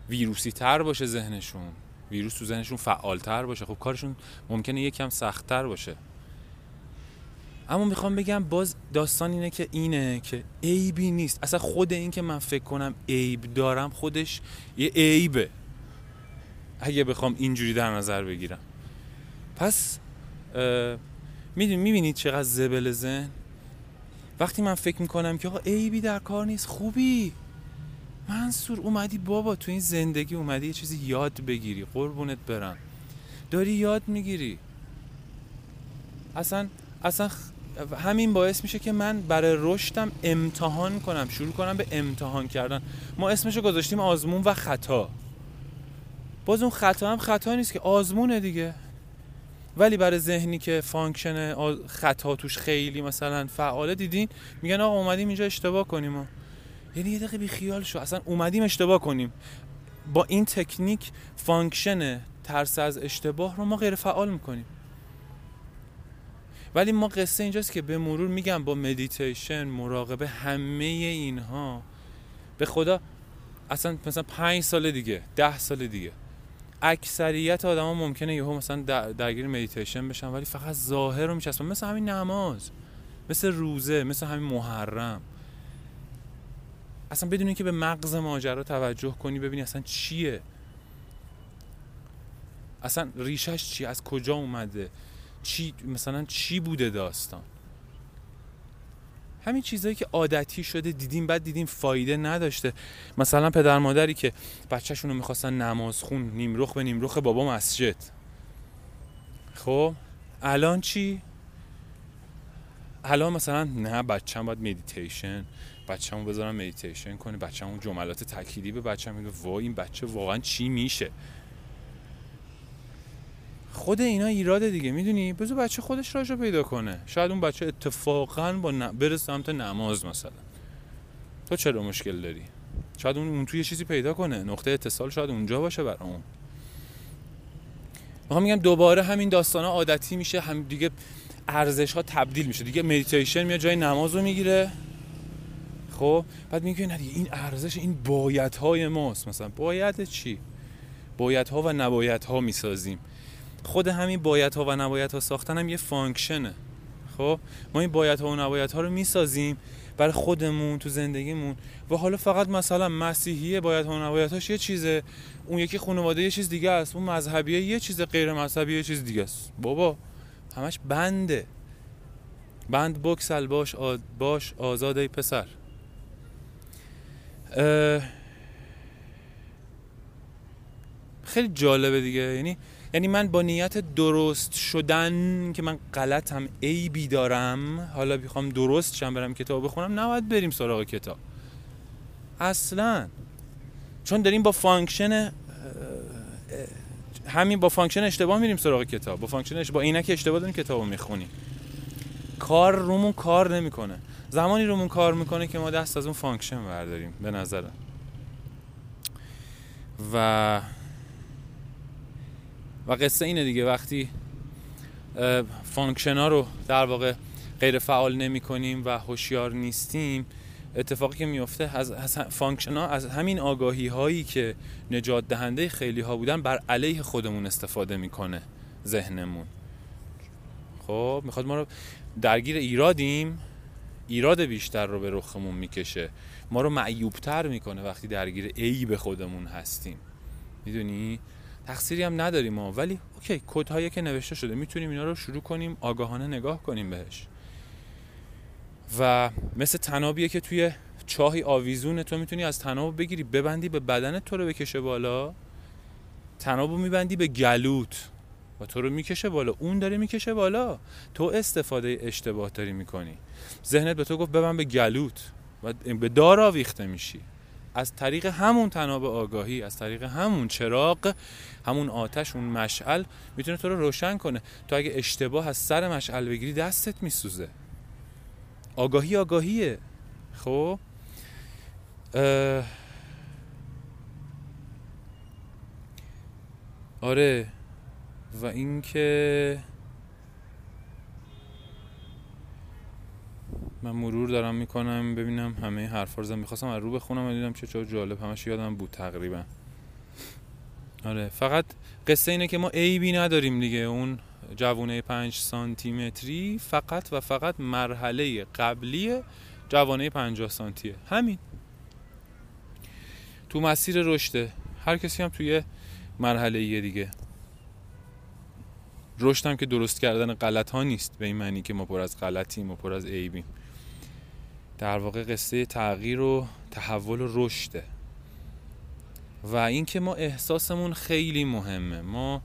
ویروسی تر باشه ذهنشون. ویروس تو ذهنشون فعالتر باشه. خب کارشون ممکنه یکم سختتر باشه. اما می‌خوام بگم باز داستان اینه که اینه که عیبی نیست. اصلا خود این که من فکر کنم عیب دارم خودش یه عیبه. اگه بخوام اینجوری در نظر بگیرم. پس می‌بینید چقدر زبل ذهن؟ وقتی من فکر می‌کنم که آقا عیبی در کار نیست خوبی. منصور اومدی بابا تو این زندگی اومدی یه چیزی یاد بگیری قربونت برم. داری یاد می‌گیری. اصلا اصلا همین باعث میشه که من برای رشدم امتحان کنم شروع کنم به امتحان کردن. ما اسمشو گذاشتیم آزمون و خطا. باز اون خطا هم خطا نیست که آزمونه دیگه. ولی برای ذهنی که function خطا توش خیلی مثلا فعاله دیدین؟ میگن آقا اومدیم اینجا اشتباه کنیم یعنی یه دقیقه بی خیال شو. اصلا اومدیم اشتباه کنیم. با این تکنیک function ترس از اشتباه رو ما غیر فعال می‌کنیم. ولی ما قصه اینجاست که به مرور میگم با مدیتیشن مراقبه همه اینها. به خدا اصلا مثلا پنج سال دیگه ده سال دیگه. اکثریت آدما ممکنه یهو مثلا درگیر مدیتیشن بشن ولی فقط ظاهر رو میچسبن. مثل همین نماز مثل روزه مثل همین محرم. اصلا بدون که به مغز ماجرا توجه کنی ببینی اصلا چیه. اصلا ریشش چی؟ از کجا اومده؟ چی؟ مثلا چی بوده داستان؟ همین چیزهایی که عادتی شده دیدیم بعد دیدیم فایده نداشته. مثلا پدر مادری که بچهشون رو می‌خواستن نماز خون نیمرخ به نیمرخ بابا مسجد. خب؟ الان چی؟ الان مثلا نه بچه‌م باید مدیتیشن بچه‌مو بذارم مدیتیشن کنه بچه‌مو جملات تاکیدی به بچه‌م میگه وای این بچه واقعا چی میشه؟ خود اینا ایراده دیگه می‌دونی؟ بذار بچه خودش راهشو پیدا کنه. شاید اون بچه اتفاقا با ن... بره سمت نماز مثلا. تو چرا مشکل داری؟ شاید اون اون توی چیزی پیدا کنه. نقطه اتصال شاید اونجا باشه برای اون می‌خوام میگم دوباره همین داستان ها عادتی میشه هم دیگه ارزش ها تبدیل میشه. دیگه مدیتیشن میاد جای نماز رو می‌گیره. خب؟ بعد میگه نه دیگه این ارزش این باید های ماست. مثلا باید چی؟ باید ها و نباید ها می‌سازیم. خود همین باید ها و نباید ها ساختن هم یه function ه خب؟ ما این باید ها و نباید ها رو می‌سازیم برای خودمون تو زندگیمون. و حالا فقط مثلا مسیحیه باید ها و نباید هاش یه چیزه. اون یکی خانواده یه چیز دیگه است. اون مذهبیه یه چیز غیر مذهبی یه چیز دیگه است. بابا. همش بنده. بند بکسل باش آد باش آزاده پسر. خیلی جالبه دیگه. یعنی یعنی من با نیت درست شدن که من غلطم عیبی دارم حالا بخوام درست شم برم کتاب بخونم نباید بریم سراغ کتاب. اصلا. چون داریم با function همین با function اشتباه میریم سراغ کتاب. با فانکشن اشتباه با کد اشتباه داریم کتابو می‌خونیم. کار رومون کار نمی‌کنه. زمانی رومون کار می‌کنه که ما دست از اون function برداریم به نظرم. و و قصه اینه دیگه. وقتی function ها رو در واقع غیر فعال نمی کنیم و هوشیار نیستیم اتفاقی که میفته از, function ها از همین آگاهی هایی که نجات دهنده خیلی ها بودن بر علیه خودمون استفاده می‌کنه ذهنمون. خب می‌خواد ما رو درگیر ایرادیم. ایراد بیشتر رو به رخمون می‌کشه. ما رو معیوبتر می‌کنه وقتی درگیر عیب خودمون هستیم. می‌دونی؟ تقصیری هم نداریم ما. ولی okay کد هایی که نوشته شده می‌تونیم اینا رو شروع کنیم آگاهانه نگاه کنیم بهش. و مثل تنابیه که توی چاهی آویزون تو می‌تونی از تناب بگیری ببندی به بدن تو رو بکشه بالا. تنابو میبندی به گلوت و تو رو می‌کشه بالا. اون داره می‌کشه بالا. تو استفاده اشتباه داری می‌کنی. ذهنت به تو گفت ببند به گلوت و به دار آویخته میشی. از طریق همون تناب آگاهی از طریق همون چراغ همون آتش اون مشعل می‌تونه تو رو روشن کنه. تو اگه اشتباه از سر مشعل بگیری دستت میسوزه. آگاهی آگاهیه. خب؟ آره. و اینکه من مرور دارم می‌کنم ببینم همه حرفا رو می‌خواستم از رو بخونم و دیدم چه چه جالب. همش یادم بود تقریبا. آره. فقط قصه اینه که ما عیبی نداریم دیگه. اون جوانه پنج سانتی متری فقط و فقط مرحله قبلی جوانه 50 سانتیه. همین. تو مسیر رشده. هر کسی هم توی مرحله یه دیگه. رشد که درست کردن غلط ها نیست به این معنی که ما پر از غلطیم و پر از عیبیم. در واقع قصه تغییر و تحول و رشده. و اینکه ما احساسمون خیلی مهمه. ما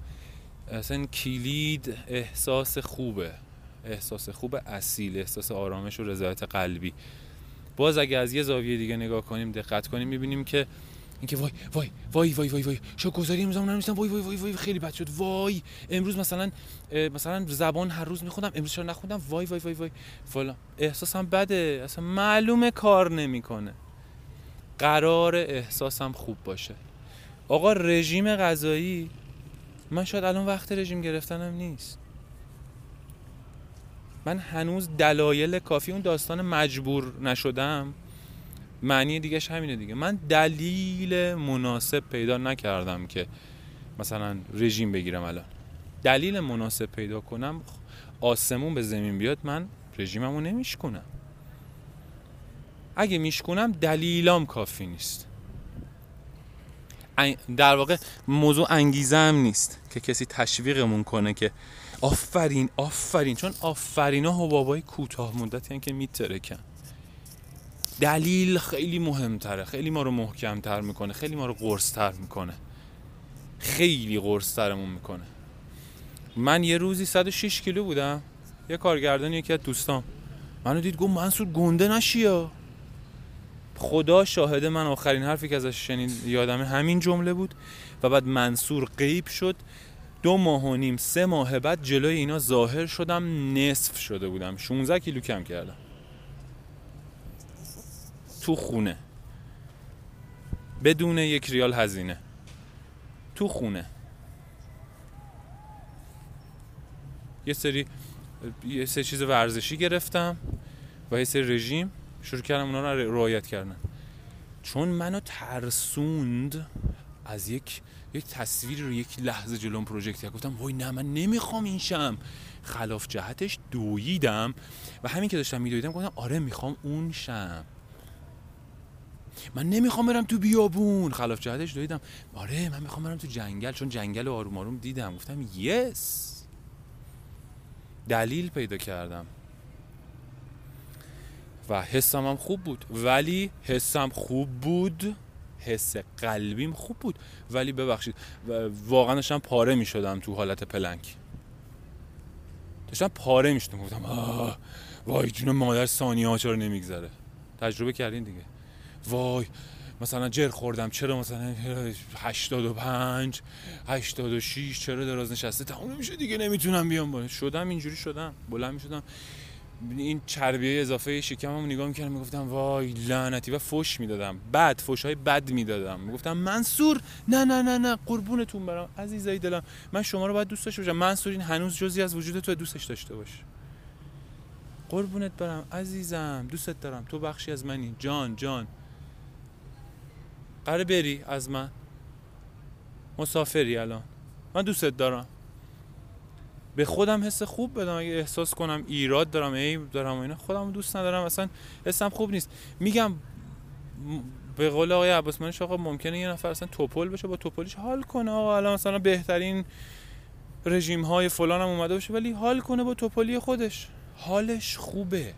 اصلا کلید احساس خوبه احساس خوب اصیل احساس آرامش و رضایت قلبی باز اگه از یه زاویه دیگه نگاه کنیم دقت کنیم می‌بینیم که اینکه وای وای وای وای وای وای شو گذاری امروز من وای وای وای وای خیلی بد شد وای امروز مثلا مثلا زبان هر روز میخوندم امروز چرا نخوندم وای وای وای وای فلان احساسم بده اصلا معلومه کار نمی‌کنه قرار احساسم خوب باشه آقا رژیم غذایی من شاید الان وقت رژیم گرفتنم نیست. من هنوز دلایل کافی اون داستان مجبور نشدم. معنی دیگهش همینه دیگه. من دلیل مناسب پیدا نکردم که مثلا رژیم بگیرم الان. دلیل مناسب پیدا کنم آسمون به زمین بیاد من رژیممو نمیشکنم اگه میشکنم دلیلام کافی نیست. در واقع موضوع انگیزه هم نیست که کسی تشویقمون کنه که آفرین آفرین. چون آفرین ها حبابای کوتاه مدتی که میترکن. دلیل خیلی مهمتره. خیلی ما رو محکمتر می‌کنه. خیلی ما رو قرصتر می‌کنه. خیلی قرصترمون می‌کنه. من یه روزی 106 کیلو بودم. یه کارگردان یکی از دوستام منو دید گفت منصور گنده نشی خدا شاهده من آخرین حرفی که ازش شنید یادم همین جمله بود و بعد منصور غیب شد. دو ماه و نیم سه ماه بعد جلوی اینا ظاهر شدم نصف شده بودم. 16 کیلو کم کردم. تو خونه. بدون یک ریال هزینه. تو خونه. یه سری یه سری چیز ورزشی گرفتم و یه سری رژیم. شروع کردم اونا رو رعایت کردن. چون منو ترسوند از یک یک تصویر رو یک لحظه جلوم پروژکت کرد. گفتم وای نه من نمی‌خوام این شم. خلاف جهتش دویدم و همین که داشتم میدویدم گفتم آره می‌خوام اون شم. من نمی‌خوام برم تو بیابون. خلاف جهتش دویدم. آره من می‌خوام برم تو جنگل. چون جنگل آروم آروم دیدم. گفتم یس. دلیل پیدا کردم. و حسم هم خوب بود. ولی حسم خوب بود. حس قلبیم خوب بود. ولی ببخشید واقعا داشتم پاره می شدم تو حالت پلنک. داشتم پاره می شدم گفتم وای جون مادر ثانیه ها چرا نمیگذره؟ تجربه کردین دیگه. وای مثلا جر خوردم. چرا مثلا 85 86 چرا دراز نشسته؟ تموم نمیشه دیگه نمی‌تونم بیام بالا. شدم اینجوری شدم. بلند می‌شدم. این چربیه اضافه شکممو نگاه می‌کردم می‌گفتم وای لعنتی و فوش می‌دادم. بعد فوش های بد می‌دادم. می‌گفتم منصور نه نه نه نه قربونتون برم. عزیزای دلم من شما رو باید دوست داشته باشم. منصور این هنوز جزی از وجود تو دوستش داشته باش. قربونت برم عزیزم دوستت دارم. تو بخشی از منی. جان جان. قراره بری از من. مسافری الان. من دوستت دارم. به خودم حس خوب بدم. اگه احساس کنم ایراد دارم عیب دارم اینا خودم دوست ندارم. اصلا حسم خوب نیست. میگم به قول آقای منش آقا ممکنه یه نفر اصلا توپل بشه با توپلیش حال کنه. آقا الان مثلا بهترین رژیم های فلان هم اومده باشه ولی حال کنه با توپلی خودش. حالش خوبه.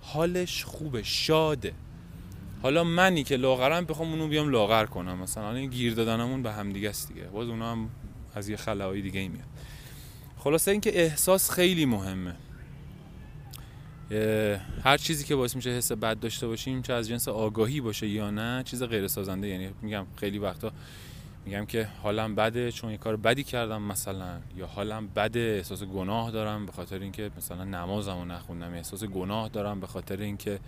حالش خوبه. شاده. حالا منی که لاغرم بخوام اونو بیام لاغر کنم. مثلا این گیر دادنمون به هم دیگه است دیگه. باز اونا هم از یه خلاهای دیگه ای میاد. خلاصه اینکه احساس خیلی مهمه. هر چیزی که باعث میشه حس بد داشته باشیم چه از جنس آگاهی باشه یا نه چیز غیر سازنده یعنی میگم خیلی وقتا میگم که حالم بده چون یه کار بدی کردم مثلا یا حالم بده احساس گناه دارم به خاطر اینکه مثلا نمازمو نخوندم احساس گناه دارم به خاطر اینکه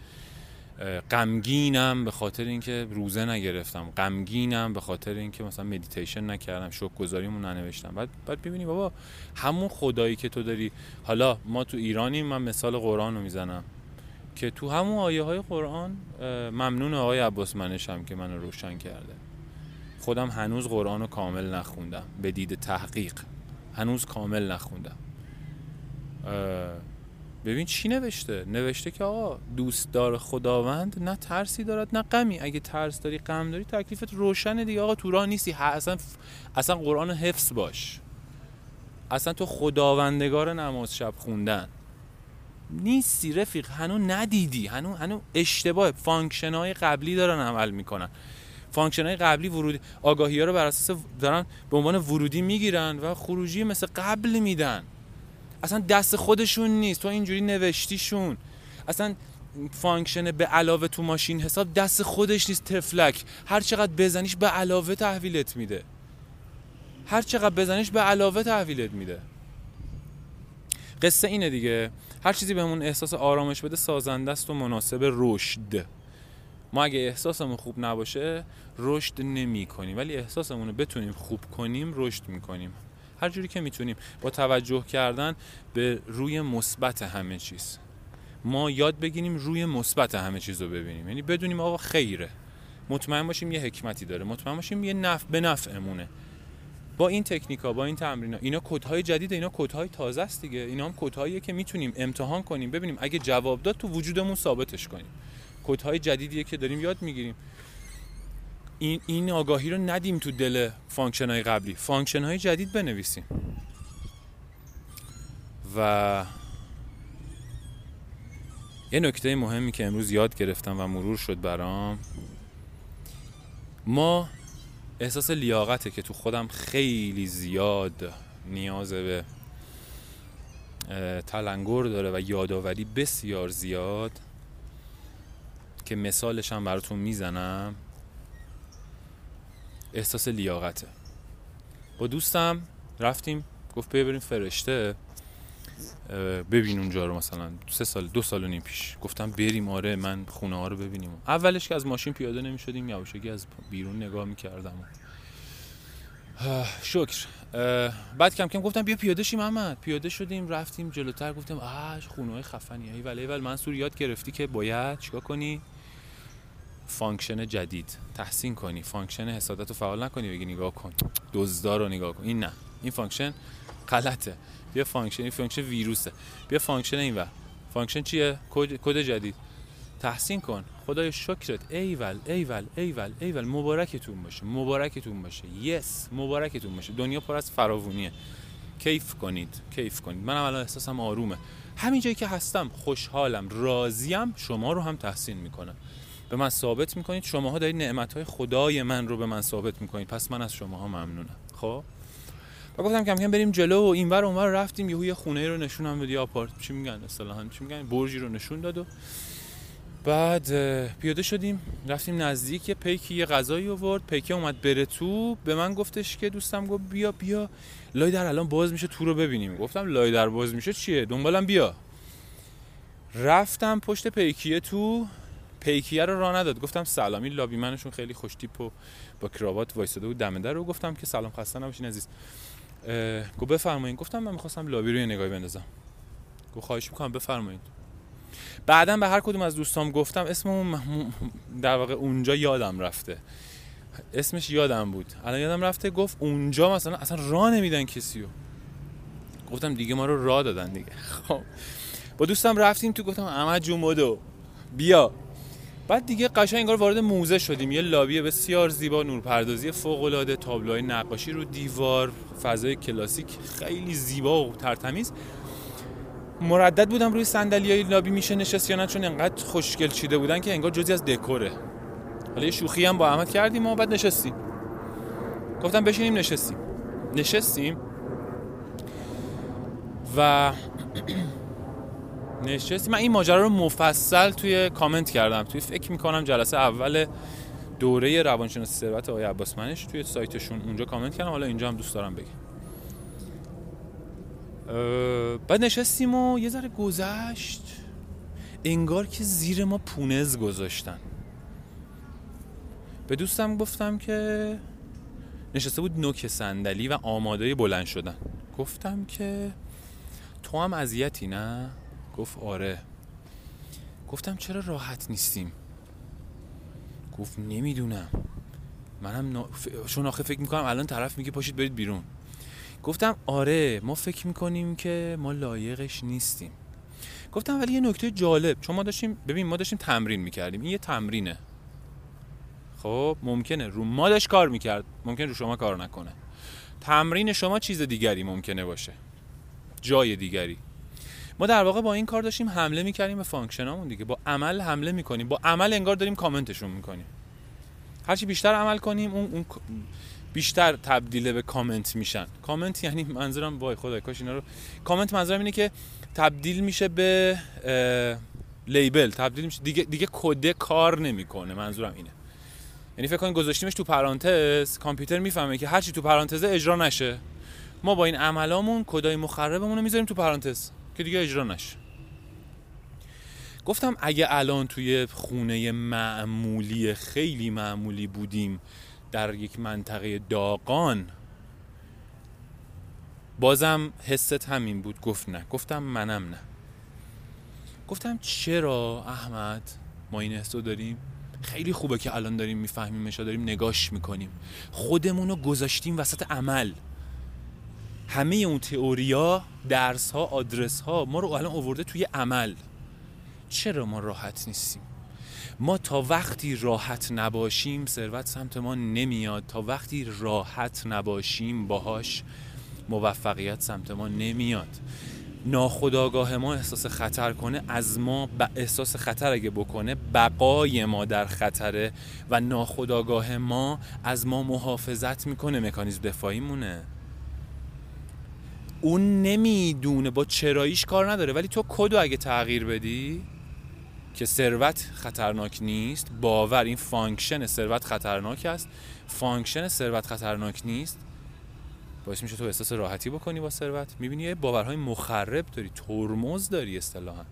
غمگینم به خاطر اینکه روزه نگرفتم. غمگینم به خاطر اینکه مثلا مدیتیشن نکردم شوک ننوشتم. بعد بعد ببینی بابا همون خدایی که تو داری حالا ما تو ایرانیم من مثال قرآن رو می‌زنم. که تو همون آیه های قرآن ممنون آقای عباس منشم که منو روشن کرده. خودم هنوز قرآن رو کامل نخوندم. به دید تحقیق. هنوز کامل نخوندم. ببین چی نوشته؟ نوشته که آقا دوستدار خداوند نه ترسی دارد نه غمی. اگه ترس داری غم داری تکلیفت روشنه دیگه. آقا تو راه نیستی. اصلا اصلا قرآن حفظ باش. اصلا تو خداوندگار نماز شب خوندن. نیستی رفیق. هنو ندیدی. هنو هنو اشتباه. function های قبلی دارن عمل می‌کنن. function های قبلی ورودی آگاهی ها رو بر اساس دارن به عنوان ورودی می‌گیرن و خروجی مثل قبل میدن. اصلا دست خودشون نیست. تو اینجوری نوشتیشون. اصلا function به علاوه تو ماشین حساب دست خودش نیست طفلک. هر چقدر بزنیش به علاوه تحویلت میده. هر چقدر بزنیش به علاوه تحویلت میده. قصه اینه دیگه. هر چیزی بهمون احساس آرامش بده سازنده است و مناسب رشد. ما اگه احساسمون خوب نباشه رشد نمی کنیم ولی احساسمون رو بتونیم خوب کنیم رشد می‌کنیم. هر جوری که می‌تونیم با توجه کردن به روی مثبت همه چیز. ما یاد بگیریم روی مثبت همه چیز رو ببینیم. یعنی بدونیم آقا خیره. مطمئن باشیم یه حکمتی داره. مطمئن باشیم یه نفع به نفعمونه. با این تکنیکا با این تمرینا اینا کدهای جدید اینا کدهای تازه است دیگه. اینا هم کدهاییه که می‌تونیم امتحان کنیم. ببینیم اگه جواب داد تو وجودمون ثابتش کنیم. کدهای جدیدیه که داریم یاد می‌گیریم. این, این آگاهی رو ندیم تو دل function های قبلی. function های جدید بنویسیم. و یه نکته مهمی که امروز یاد گرفتم و مرور شد برام ما احساس لیاقته که تو خودم خیلی زیاد نیاز به تلنگر داره و یادآوری بسیار زیاد که مثالش هم براتون می‌زنم. احساس لیاقته. با دوستم رفتیم گفت ببریم فرشته. ببین اونجا رو مثلا سه سال دو سال و نیم پیش. گفتم بریم آره من خونه ها رو ببینیم. اولش که از ماشین پیاده نمی شدیم یواشکی از بیرون نگاه می‌کردم. شکر. بعد کم کم گفتم بیا پیاده شیم محمد پیاده شدیم رفتیم جلوتر گفتم آ خونه های خفنی. ایول ایول منصور یاد گرفتی که باید چیکار کنی؟ function جدید. تحسین کنی function حسادت رو فعال نکنی بگی نگاه کن. دزدا رو نگاه کن. این نه. این function غلطه. بیا function این function ویروسه. بیا function این و function چیه؟ کد جدید. تحسین کن. خدایا شکرت. ایول ایول ایول ایول. مبارکتون باشه. مبارکتون باشه. yes. مبارکتون باشه. دنیا پر از فراوونیه. کیف کنید. کیف کنید. منم الان احساسم آرومه. همین جایی که هستم خوشحالم راضیم شما رو هم تحسین می‌کنم. به من ثابت می‌کنید. شماها دارید نعمت های خدای من رو به من ثابت می‌کنید. پس من از شماها ممنونم. خب؟ و گفتم کم کم بریم جلو. و اینور اونور رفتیم. یهو یه خونه رو نشونم بده آپارت چی میگن اصطلاحا؟ چی میگن؟ برجی رو نشون داد و بعد پیاده شدیم. رفتیم نزدیک پیکی یه غذایی آورد. پیکی اومد بره تو. به من گفتش که دوستم گفت بیا بیا. لای در الان باز میشه. تو رو ببینیم. گفتم لای در باز میشه چیه؟ دنبالم بیا. رفتم پشت پیکیه تو. پیکیه رو راه نداد. گفتم سلام این لابی منشون خیلی خوش تیپ و با کراوات وایساده بود دمنده رو گفتم که سلام خسته نباشین عزیز. گفت بفرمایید گفتم من می‌خواستم لابی رو یه نگاهی بندازم. گفت خواهش می‌کنم بفرمایید بعدا به هر کدوم از دوستام گفتم اسم اون در واقع اونجا یادم رفته. اسمش یادم بود. الان یادم رفته گفت اونجا مثلا اصلا راه نمیدن کسی رو. گفتم دیگه ما رو راه دادن دیگه. خب. با دوستم رفتیم تو گفتم احمد جون بیا. بعد دیگه قشنگ انگار وارد موزه شدیم. یه لابی بسیار زیبا نورپردازی فوق العاده تابلوهای نقاشی رو دیوار فضای کلاسیک خیلی زیبا و ترتمیز. مردد بودم روی صندلی های لابی میشه نشست یا نه چون انقدر خوشگل چیده بودن که انگار جزی از دکوره. حالا یه شوخی هم با احمد کردیم و بعد نشستیم. گفتم بشینیم نشستیم. نشستیم. و *clears throat* نشستیم من این ماجرا رو مفصل توی کامنت کردم. توی فکر می‌کنم جلسه اول دوره روانشناسی ثروت آقای عباس منش توی سایتشون اونجا کامنت کردم. حالا اینجا هم دوست دارم بگم. بعد نشستیم و یه ذره گذشت. انگار که زیر ما پونز گذاشتن. به دوستم گفتم که نشسته بود نوک صندلی و آماده بلند شدن. گفتم که تو هم اذیتی نه؟ گفت آره. گفتم چرا راحت نیستیم؟ گفت نمی‌دونم. منم نا... چون آخه فکر می‌کنم الان طرف میگه پاشید برید بیرون. گفتم آره ما فکر می‌کنیم که ما لایقش نیستیم. گفتم ولی یه نکته جالب چون ما داشتیم ببین ما داشتیم تمرین می‌کردیم. این یه تمرینه. خب ممکنه. رو ما داشت کار می‌کرد. ممکن رو شما کار نکنه. تمرین شما چیز دیگری ممکنه باشه. جای دیگری. ما در واقع با این کار داشتیم حمله می‌کردیم به function امون دیگه. با عمل حمله می‌کنیم. با عمل انگار داریم کامنتشون می‌کنیم. هرچی بیشتر عمل کنیم اون, اون بیشتر تبدیل به کامنت میشن. کامنت یعنی منظورم وای خدایا کاش اینا رو کامنت منظورم اینه که تبدیل میشه به لیبل. تبدیل میشه دیگه دیگه کد کار نمی‌کنه منظورم اینه. یعنی فکر کنید گذاشتیمش تو پرانتز کامپیوتر می‌فهمه که هرچی تو پرانتز اجرا نشه. ما با این عملامون کدای مخربمون رو می‌ذاریم تو پرانتز. که دیگه اجرا نشه. گفتم اگه الان توی خونه معمولی خیلی معمولی بودیم در یک منطقه داغان بازم حست همین بود. گفت نه. گفتم منم نه. گفتم چرا احمد؟ ما این حسو داریم. خیلی خوبه که الان داریم میفهمیمش داریم نگاش می‌کنیم. خودمون رو گذاشتیم وسط عمل. همه اون تئوریا درس ها آدرس ها ما رو الان آورده توی عمل. چرا ما راحت نیستیم؟ ما تا وقتی راحت نباشیم ثروت سمت ما نمیاد. تا وقتی راحت نباشیم باهاش موفقیت سمت ما نمیاد. ناخداگاه ما احساس خطر کنه از ما ب... احساس خطر اگه بکنه بقای ما در خطره و ناخداگاه ما از ما محافظت می‌کنه. مکانیزم دفاعی مونه اون نمی‌دونه با چراییش کار نداره ولی تو کدو اگه تغییر بدی؟ که ثروت خطرناک نیست باور این function ثروت خطرناک است. function ثروت خطرناک نیست. باعث میشه تو احساس راحتی بکنی با ثروت. می‌بینی یه باورهای مخرب داری ترمز داری اصطلاحا.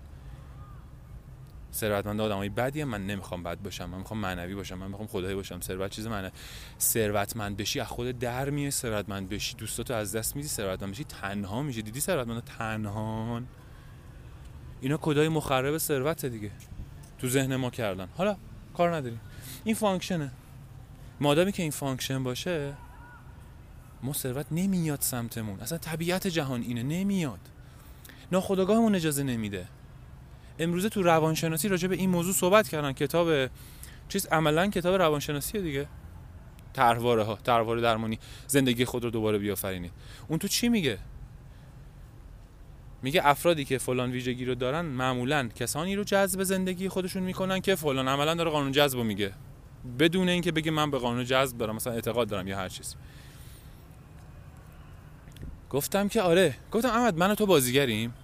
ثروتمند آدمای بدیه من نمی‌خوام بد باشم من می‌خوام معنوی باشم من می‌خوام خدایی باشم. ثروت چیز من ثروتمند بشی از خدا در میای ثروتمند بشی. دوستاتو از دست میدی ثروتمند بشی تنها میشی دیدی ثروتمند تنها اینا کدای مخرب ثروت دیگه. تو ذهن ما کردن. حالا کار نداریم. این function ـه. مادامی که این function باشه ما ثروت نمیاد سمتمون. اصلا طبیعت جهان اینه. نمیاد. ناخداگاهمون اجازه نمیده. امروزه تو روانشناسی راجع به این موضوع صحبت کردن. کتاب چیز عملا کتاب روانشناسی دیگه. طرحواره ها طرحواره درمانی. زندگی خود رو دوباره بیافرینید. اون تو چی میگه؟ میگه افرادی که فلان ویژگی رو دارن معمولا کسانی رو جذب زندگی خودشون می‌کنن که فلان عملا داره قانون جذب میگه. بدون اینکه بگه من به قانون جذب دارم مثلا اعتقاد دارم یا هر چیزی گفتم که آره. گفتم احمد من تو بازیگریم؟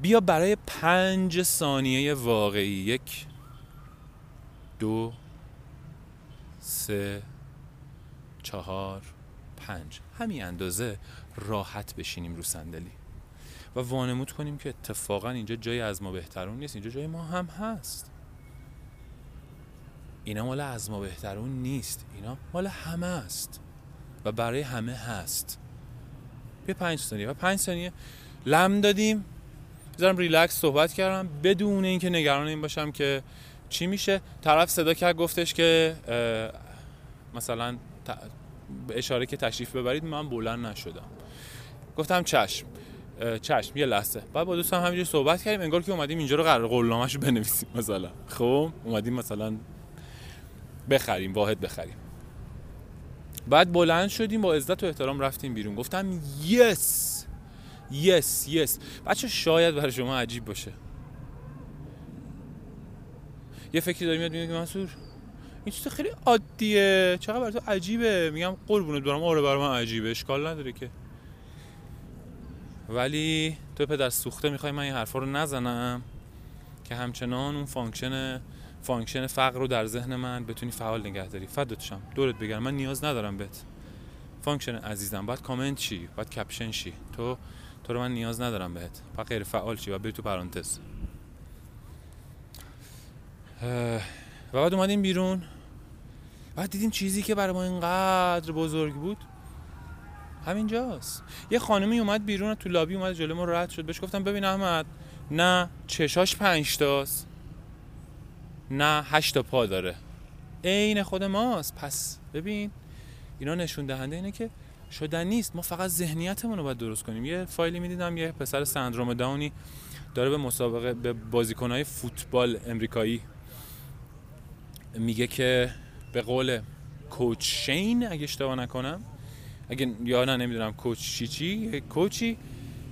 بیا برای پنج ثانیه واقعی. یک دو سه چهار پنج. همین اندازه راحت بشینیم رو صندلی و وانمود کنیم که اتفاقا اینجا جای از ما بهترون نیست. اینجا جای ما هم هست. اینا مال از ما بهترون نیست. اینا مال همه است و برای همه هست. بیا پنج ثانیه. و پنج ثانیه لم دادیم. بذارم ریلکس صحبت کردم. بدون اینکه نگران این باشم که چی میشه. طرف صدا کرد گفتش که مثلا اشاره که تشریف ببرید من بلند نشدم. گفتم چشم. چشم یه لحظه. بعد با دوستم همینجوری صحبت کردیم. انگار که اومدیم اینجا رو قرار قولنامه‌شو بنویسیم مثلا. خب اومدیم مثلا بخریم واحد بخریم. بعد بلند شدیم با عزت و احترام رفتیم بیرون. گفتم یس! یس یس بچه شاید برای شما عجیب باشه. یه فکری داری میاد میگه منصور؟ این چیز خیلی عادیه. چقدر برای تو عجیبه؟ میگم قربونت برم. آره برای من عجیبه. اشکال نداره که. ولی تو پدر سوخته می‌خوای من این حرفا رو نزنم که همچنان اون function function فقر رو در ذهن من بتونی فعال نگه داری. فدات دورت بگردم من نیاز ندارم بهت. function عزیزم بعد کامنت چی بعد caption شی تو تو رو من نیاز ندارم بهت. فقط غیر فعال شی و بری تو پرانتز. و بعد اومدیم بیرون. بعد دیدیم چیزی که برای ما اینقدر بزرگ بود. همینجاست. یه خانمی اومد بیرون تو لابی اومد جلو ما رد شد. بهش گفتم ببین احمد نه چشاش پنج تاست. نه هشت تا پا داره. عین خود ماست. پس ببین اینا نشون دهنده اینه که شدن نیست. ما فقط ذهنیتمون رو باید درست کنیم. یه فایلی می‌دیدم یه پسر سندروم داونی داره به مسابقه به بازیکنهای فوتبال امریکایی میگه که به قول کوچ شین اگه اشتباه نکنم اگه یا نه نمی‌دونم کوچ چی چی کوچی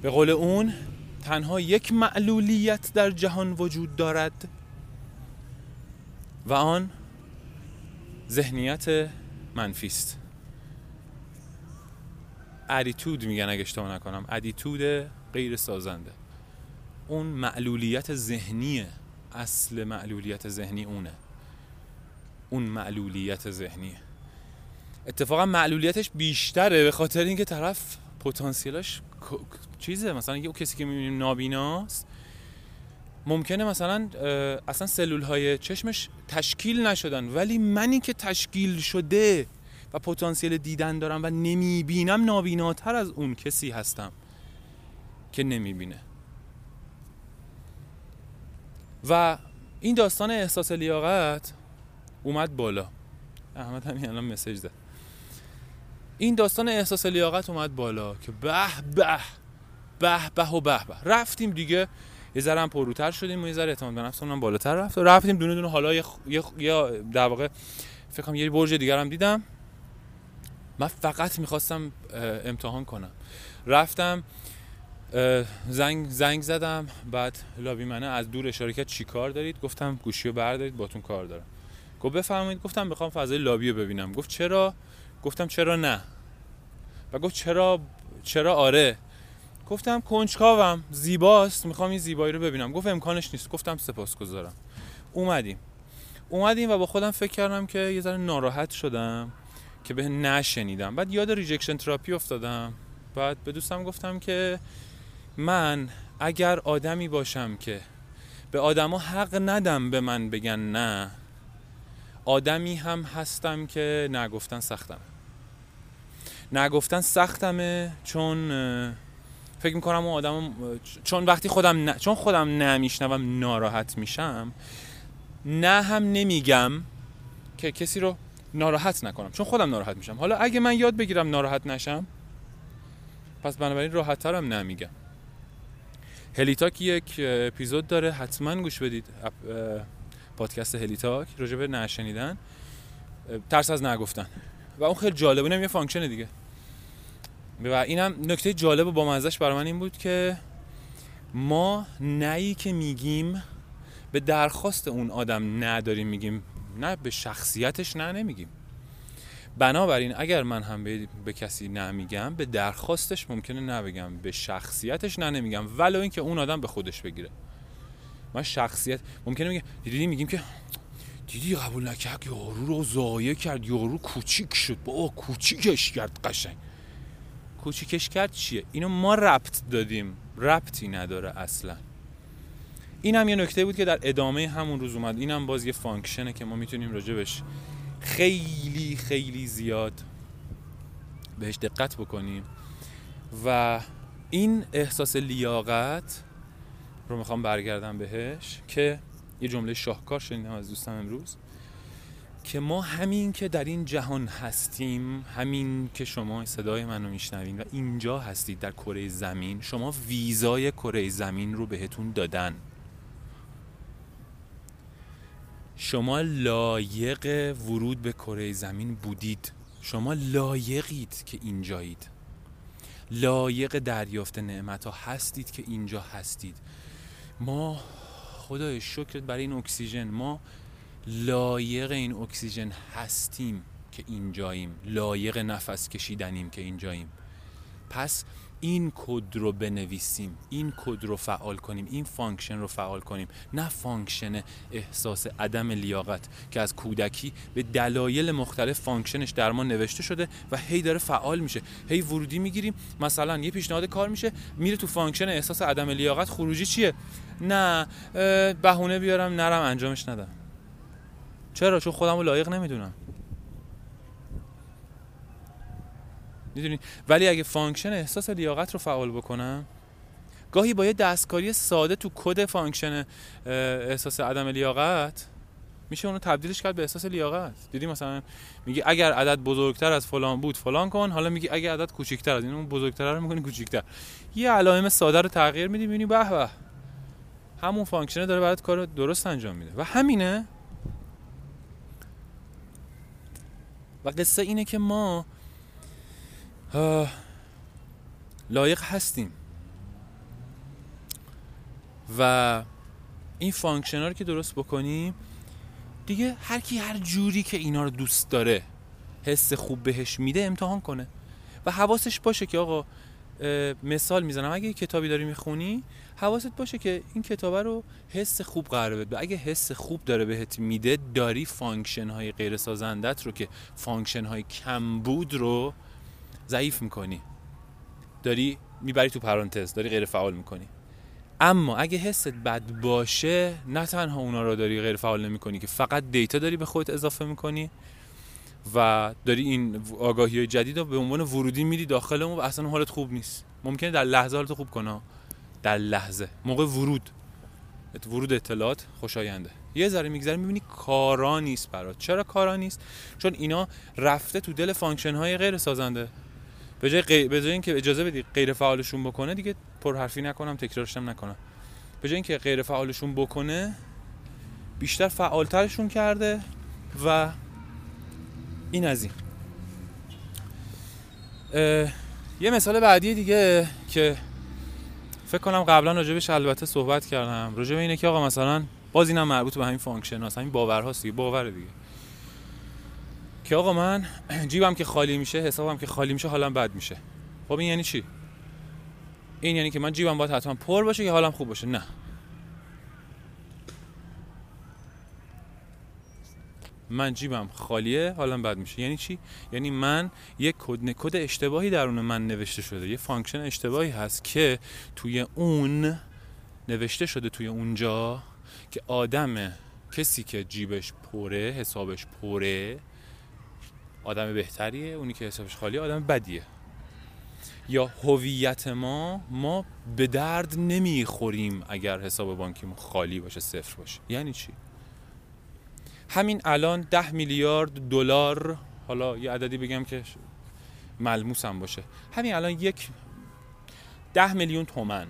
به قول اون تنها یک معلولیت در جهان وجود دارد و آن ذهنیت منفی است. attitude میگن اگه اشتباه نکنم. attitude غیر سازنده. اون معلولیت ذهنیه اصل معلولیت ذهنی اونه. اون معلولیت ذهنیه اتفاقا معلولیتش بیشتره به خاطر اینکه طرف پتانسیلاش چیزه. مثلا یه کسی که می‌بینیم نابیناست ممکنه مثلا اصلا سلول های چشمش تشکیل نشدن. ولی منی که تشکیل شده و پتانسیل دیدن دارم و نمی‌بینم نابیناتر از اون کسی هستم که نمی‌بینه. و این داستان احساس لیاقت اومد بالا. احمد همین الان مسیج زد. این داستان احساس لیاقت اومد بالا که به به به به و به به. رفتیم دیگه. یه ذره هم پروتر شدیم و یه ذره اعتماد به نفسمون بالاتر رفت. و رفتیم دونه دونه حالا یا در واقع فکر کنم یه برج دیگر هم دیدم. من فقط می‌خواستم امتحان کنم. رفتم زنگ زنگ زدم بعد لابی منه از دور اشاره کرد چی کار دارید؟ گفتم گوشی رو بردارید باتون کار دارم. گفت بفرمایید. گفتم می‌خوام فضای لابی رو ببینم. گفت چرا؟ گفتم چرا نه؟ و گفت چرا چرا آره؟ گفتم کنجکاوم زیباست می‌خوام این زیبایی رو ببینم. گفت امکانش نیست. گفتم سپاسگزارم. اومدیم. اومدیم و با خودم فکر کردم که یه ذره ناراحت شدم. که نه شنیدم. بعد یاد rejection therapy افتادم. بعد به دوستم گفتم که من اگر آدمی باشم که به آدما حق ندم به من بگن نه آدمی هم هستم که نه گفتن سختم نه گفتن سختمه چون فکر می‌کنم اون آدم چون وقتی خودم ن... چون خودم نه میشنوم ناراحت میشم نه هم نمیگم که کسی رو ناراحت نکنم. چون خودم ناراحت میشم. حالا اگه من یاد بگیرم ناراحت نشم پس بنابراین راحت ترم نه میگم. هلیتاک یک اپیزود داره. حتما گوش بدید پادکست هلیتاک. راجع به نه شنیدن. ترس از نه گفتن. و اون خیلی جالبه اونم یه function دیگه. و اینم نکته جالب و با مزش برای من این بود که ما نهی که میگیم به درخواست اون آدم نداریم میگیم نه به شخصیتش نه نمیگیم. بنابراین اگر من هم به, به کسی نمیگم به درخواستش ممکنه نبگم به شخصیتش نه نمیگم ولو اینکه اون آدم به خودش بگیره. من شخصیت ممکنه میگه دیدی میگیم که دیدی قبول نکرد یارو رو زایه کرد یارو کوچیک شد با کوچیکش کرد قشنگ. کوچیکش کرد چیه؟ اینو ما ربط دادیم. ربطی نداره اصلا. این هم یه نکته بود که در ادامه همون روز اومد. این هم باز یه فانکشنه که ما می‌تونیم راجبش خیلی خیلی زیاد بهش دقت بکنیم. و این احساس لیاقت رو می‌خوام برگردم بهش که یه جمله شاهکار شنیدم از دوستم امروز که ما همین که در این جهان هستیم همین که شما صدای منو میشنوین و اینجا هستید در کره زمین شما ویزای کره زمین رو بهتون دادن. شما لایق ورود به کره زمین بودید. شما لایقید که اینجایید. لایق دریافت نعمت ها هستید که اینجا هستید. ما خدایا شکرت برای این اکسیژن. ما لایق این اکسیژن هستیم که اینجاییم. لایق نفس کشیدنیم که اینجاییم. پس این کد رو بنویسیم این کد رو فعال کنیم این function رو فعال کنیم. نه function احساس عدم لیاقت که از کودکی به دلایل مختلف function ش در ما نوشته شده و هی داره فعال میشه. هی ورودی می‌گیریم مثلا یه پیشنهاد کار میشه میره تو function احساس عدم لیاقت خروجی چیه؟ نه بهونه بیارم نرم انجامش ندم. چرا؟ چون خودم رو لایق نمی‌دونم. می‌دونی؟ ولی اگه function احساس لیاقت رو فعال بکنم گاهی با یه دستکاری ساده تو کد function احساس عدم لیاقت میشه اونو تبدیلش کرد به احساس لیاقت. دیدی مثلا میگی اگر عدد بزرگتر از فلان بود فلان کن. حالا میگی اگر عدد کوچیکتر از این اون بزرگتر رو می‌کنی کوچیکتر. یه علائم ساده رو تغییر میدی می‌بینی به به همون function داره برات کار درست انجام میده. و همینه. و قصه اینه که ما لایق هستیم. و این function رو که درست بکنیم دیگه هر کی هر جوری که اینا رو دوست داره حس خوب بهش میده امتحان کنه. و حواسش باشه که آقا مثال می‌زنم. اگه کتابی داری می‌خونی حواست باشه که این کتابه رو حس خوب قرار بده. اگه حس خوب داره بهت میده داری function های غیر سازندت رو که function های کمبود رو ضعیف می‌کنی. داری می‌بری تو پرانتز داری غیر فعال می‌کنی. اما اگه حست بد باشه نه تنها اونا رو داری غیر فعال نمی‌کنی که فقط data داری به خودت اضافه می‌کنی و داری این آگاهی های جدید رو به عنوان ورودی میری داخل و اصلا حالت خوب نیست. ممکنه در لحظه حالت خوب کنه. در لحظه. موقع ورود. ورود اطلاعات خوشاینده. یه ذره میگذره می‌بینی کارا نیست برات. چرا کارا نیست؟ چون اینا رفته تو دل function های غیر سازنده. به جای, غی... به جای اینکه اجازه بدی غیر فعالشون بکنه دیگه پرحرفی نکنم تکرارشم نکنم. به جای اینکه غیر فعالشون بکنه بیشتر فعالترشون کرده و این از این. یه مثال بعدی دیگه که فکر کنم قبلا راجبش البته صحبت کردم. راجب اینه که آقا مثلا باز اینم مربوط به همین function هست همین باورهاست دیگه باور دیگه. که آقا من جیبم که خالی میشه حسابم که خالی میشه حالم بد میشه. خب این یعنی چی؟ این یعنی که من جیبم باید حتما پر باشه که حالم خوب باشه؟ نه. من جیبم خالیه حالم بد میشه. یعنی چی؟ یعنی من یک کد کد اشتباهی درون من نوشته شده. یه function اشتباهی هست که توی اون نوشته شده توی اونجا که آدم کسی که جیبش پره حسابش پره آدم بهتریه اونی که حسابش خالی آدم بدیه. یا هویت ما ما به درد نمی‌خوریم اگر حساب بانکیمون خالی باشه صفر باشه. یعنی چی؟ همین الان ده میلیارد دلار حالا یه عددی بگم که ملموس هم باشه. همین الان یک ده میلیون تومن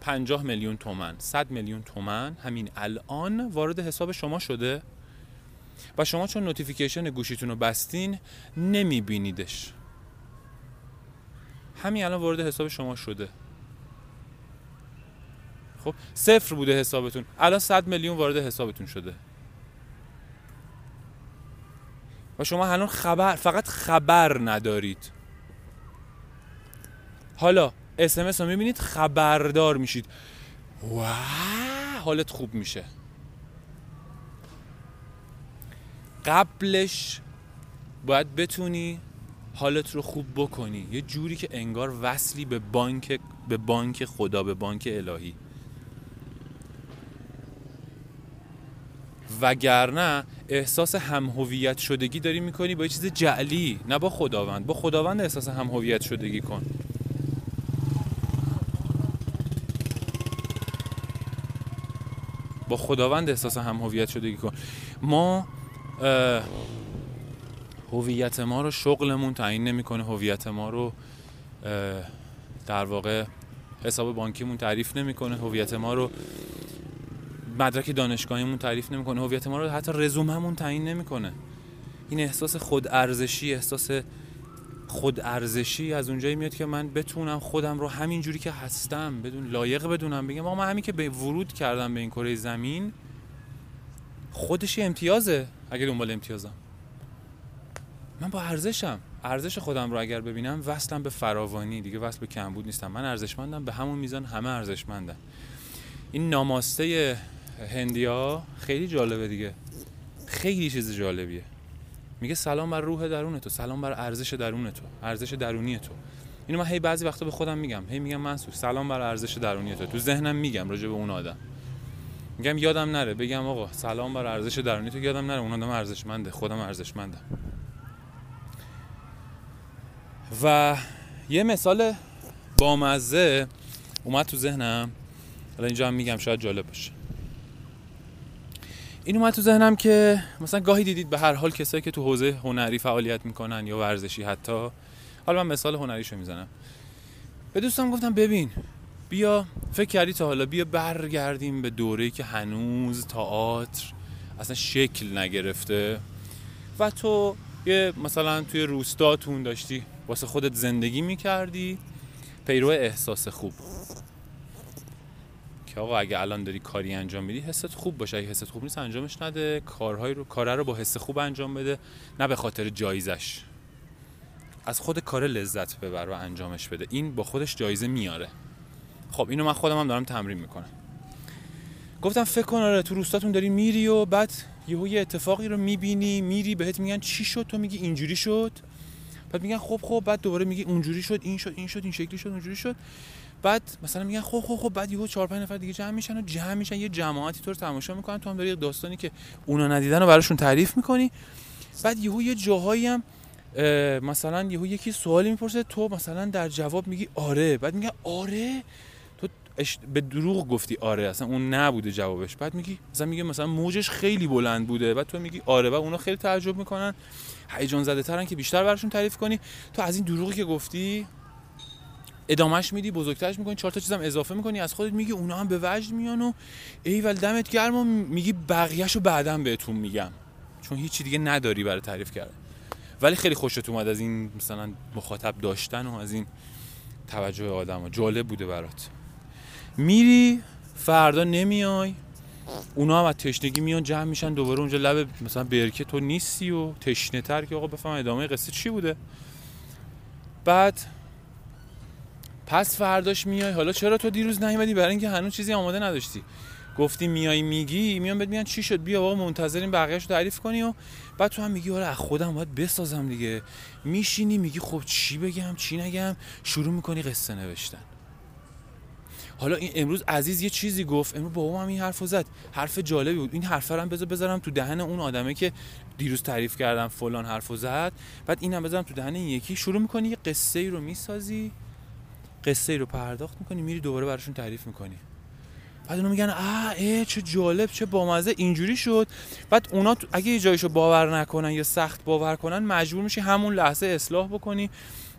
پنجاه میلیون تومن صد میلیون تومن همین الان وارد حساب شما شده. و شما چون notification گوشیتون رو بستین نمیبینیدش. همین الان وارد حساب شما شده. خب صفر بوده حسابتون. الان صد میلیون وارد حسابتون شده. و شما الان خبر فقط خبر ندارید. حالا اسمس رو می‌بینید خبردار میشید. و حالت خوب میشه. قبلش باید بتونی حالت رو خوب بکنی. یه جوری که انگار وصلی به بانک به بانک خدا به بانک الهی. وگرنه احساس همهویت شدگی داری می‌کنی با یه چیز جعلی نه با خداوند. با خداوند احساس همهویت شدگی کن. با خداوند احساس همهویت شدگی کن. ما هویت ما رو شغلمون تعیین نمی‌کنه. هویت ما رو در واقع حساب بانکیمون تعریف نمی‌کنه. هویت ما رو مدرک دانشگاهیمون تعریف نمی‌کنه. هویت ما رو حتی رزوممون تعیین نمی‌کنه. این احساس خود ارزشی احساس خود ارزشی از اونجایی میاد که من بتونم خودم رو همین جوری که هستم بدون لایق بدونم بگم آقا من همین که به ورود کردم به این کره زمین خودش امتیازه اگر دنبال امتیازم. من با ارزشم. ارزش خودم رو اگر ببینم وصلم به فراوانی. دیگه وصل به کمبود نیستم. من ارزشمندم به همون میزان همه ارزشمندن. این ناماسته هندیا خیلی جالبه دیگه. خیلی چیز جالبیه. میگه سلام بر روح درون تو سلام بر ارزش درون تو ارزش درونی تو. اینو من هی بعضی وقتا به خودم میگم. هی میگم منصور سلام بر ارزش درونی تو. تو ذهنم میگم راجع به اون آدم. میگم یادم نره بگم آقا سلام بر ارزش درونی تو یادم نره. اون آدم ارزشمنده خودم ارزشمندم. و یه مثال بامزه اومد تو ذهنم. حالا اینجا هم میگم شاید جالب باشه. این اومد تو ذهنم که مثلا گاهی دیدید به هر حال کسایی که تو حوزه هنری فعالیت می‌کنن یا ورزشی حتی. حالا من مثال هنریشو می‌زنم. به دوستم گفتم ببین بیا فکر کردی تا حالا بیا برگردیم به دوره‌ای که هنوز تئاتر اصلا شکل نگرفته؟ و تو یه مثلا توی روستاتون داشتی واسه خودت زندگی می‌کردی؟ پیرو احساس خوب. که آقا اگه الان داری کاری انجام میدی حست خوب باشه. اگه حست خوب نیست انجامش نده. کارهای رو کاره رو با حس خوب انجام بده. نه به خاطر جایزش. از خود کار لذت ببر و انجامش بده. این با خودش جایزه میاره. خب اینو من خودم هم دارم تمرین می‌کنم. گفتم فکر کن آره تو روستاتون داری میری و بعد یهو یه اتفاقی رو می‌بینی میری بهت میگن چی شد؟ تو میگی اینجوری شد. بعد میگن خب خب بعد دوباره میگی اونجوری شد این شد این شد این شکلی شد اونجوری شد. بعد مثلا میگن خب خب خب بعد یهو 4 5 نفر دیگه جمع میشن و جمع میشن یه جماعتی تو رو تماشا می‌کنن. تو هم داری داستانی که اونا ندیدن رو براشون تعریف می‌کنی. بعد یهو یه جاهایی هم مثلا یهو یکی سوالی می‌پرسه تو مثلا در جواب میگی آره. بعد میگه آره؟ تو به دروغ گفتی آره اصلا اون نبوده جوابش. بعد میگی مثلا میگه مثلا موجش خیلی بلند بوده. بعد تو میگی آره و اونا خیلی تعجب می‌کنن. هیجان زده ترن که بیشتر براشون تعریف کنی. تو از این دروغی که گفتی ادامهش میدی بزرگترش می‌کنی چهار تا چیزم اضافه می‌کنی از خودت میگی اونا هم به وجد میان و ایول دمت گرم و میگی بقیهشو بعدا بهتون میگم. چون هیچی دیگه نداری برای تعریف کردن. ولی خیلی خوشت اومد از این مثلا مخاطب داشتن و از این توجه آدم ها. جالب بوده برات. میری فردا نمیای اونا هم از تشنگی میان جمع میشن دوباره اونجا لب مثلا برکه تو نیستی و تشنه تر که آقا بفهم ادامه قصه چی بوده. بعد پس فرداش میای. حالا چرا تو دیروز نیومدی؟ برای اینکه هنوز چیزی آماده نداشتی. گفتی میای میگی میان بهت میگن چی شد؟ بیا آقا منتظریم بقیه‌اشو تعریف کنی و بعد تو هم میگی آره از خودم باید بسازم دیگه. میشینی میگی خب چی بگم چی نگم؟ شروع می‌کنی قصه نوشتن. حالا این امروز عزیز یه چیزی گفت امروز بابام هم این حرفو زد. حرف جالبی بود. این حرف هم بذار بذارم تو دهن اون آدمه که دیروز تعریف کردم فلان حرفو زد. بعد اینم بذارم تو دهن یکی. شروع می‌کنی یه قصه ای رو می‌سازی قصه ای رو پرداخت می‌کنی میری دوباره براشون تعریف می‌کنی. بعد اونا میگن آ ای چه جالب چه بامزه اینجوری شد. بعد اونا اگه یه جایشو باور نکنن یا سخت باور کنن مجبور میشی همون لحظه اصلاح بکنی.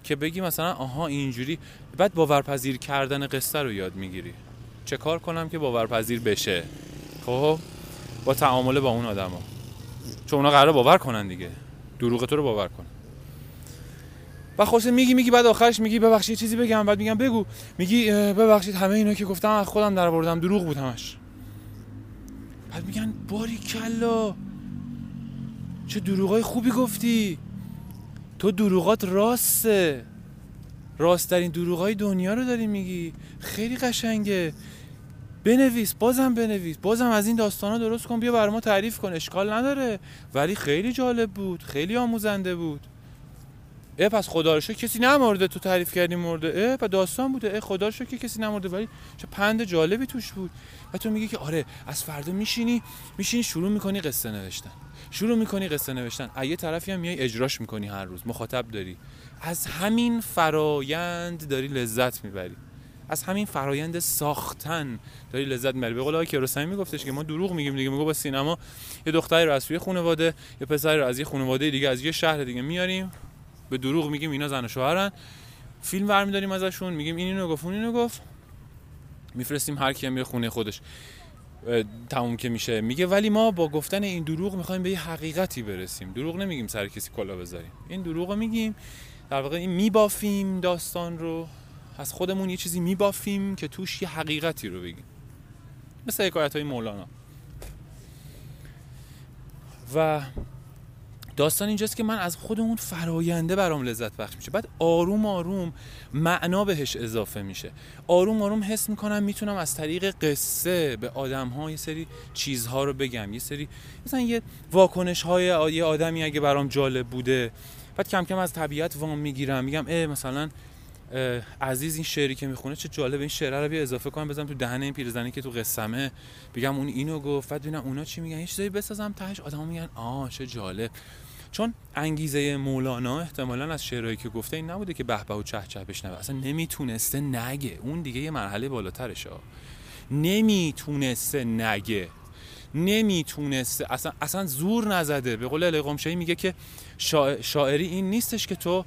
که بگی مثلا آها اینجوری. بعد باورپذیر کردن قصه رو یاد می‌گیری. چه کار کنم که باورپذیر بشه؟ خب با تعامله با اون آدما. چون اونا قرار باور کنن دیگه. دروغ تو رو باور کن. و خواسته میگی میگی بعد آخرش میگی ببخشید چیزی بگم. بعد میگم بگو. میگی ببخشید همه اینا که گفتم از خودم در آوردم. دروغ بود همش. بعد میگن باری کلا چه دروغای خوبی گفتی. تو دروغات راسته. راست ترین دروغای دنیا رو داری میگی. خیلی قشنگه. بنویس بازم بنویس. بازم از این داستانا درست کن بیا بر ما تعریف کن. اشکال نداره. ولی خیلی جالب بود. خیلی آموزنده بود. اه پس خدا رو کسی نمرده. تو تعریف کردی مرده. اه پس داستان بوده. اه خدا رو که کسی نمرده. ولی چه پند جالبی توش بود. و تو میگی که آره از فردا میشینی. میشینی شروع می‌کنی قصه نوشتن. شروع می‌کنی قصه نوشتن. یه طرفی هم میای اجراش می‌کنی هر روز. مخاطب داری. از همین فرایند داری لذت می‌بری. از همین فرایند ساختن داری لذت می‌بری. به قول آقای کیارستمی میگفتش که ما دروغ میگیم دیگه. میگه با سینما یه دختری رو از توی خانواده یه پسری رو از یه خانواده دیگه از یه شهر دیگه میاریم. به دروغ میگیم اینا زن و شوهرن. فیلم برمیداریم ازشون. میگیم این اینو گفت اون اینو گفت. میفرستیم هر کی میره خونه خودش. تموم که میشه. میگه ولی ما با گفتن این دروغ می‌خوایم به یه حقیقتی برسیم. دروغ نمیگیم سر کسی کلا بذاریم. این دروغ میگیم. در واقع این میبافیم داستان رو. از خودمون یه چیزی میبافیم که توش یه حقیقتی رو بگیم. مثل حکایت های مولانا. و داستان اینجاست که من از خودمون فراینده برام لذت بخش میشه. بعد آروم آروم معنا بهش اضافه میشه. آروم آروم حس می‌کنم می‌تونم از طریق قصه به آدم ها یه سری چیزها رو بگم. یه سری مثلا یه واکنش های یه آدمی اگه برام جالب بوده بعد کم کم از طبیعت وام می‌گیرم. میگم اه مثلا عزیز این شعری که می‌خونه چه جالب این شعر رو بیا اضافه کنم بزنم تو دهن این پیرزنی که تو قسمه. بگم اون اینو گفت. بعد ببینم اونا چی میگن. یه چیزایی بسازم تهش آدما میگن آه چه جالب. چون انگیزه مولانا احتمالا از شعرهایی که گفته این نبوده که به و چه چه بشنوه. اصلا نمی‌تونسته نگه. اون دیگه یه مرحله بالاترشه. نمی‌تونسته نگه. نمی‌تونسته. اصلا اصلا زور نزده. به قول علی میگه که شاعری این نیستش که تو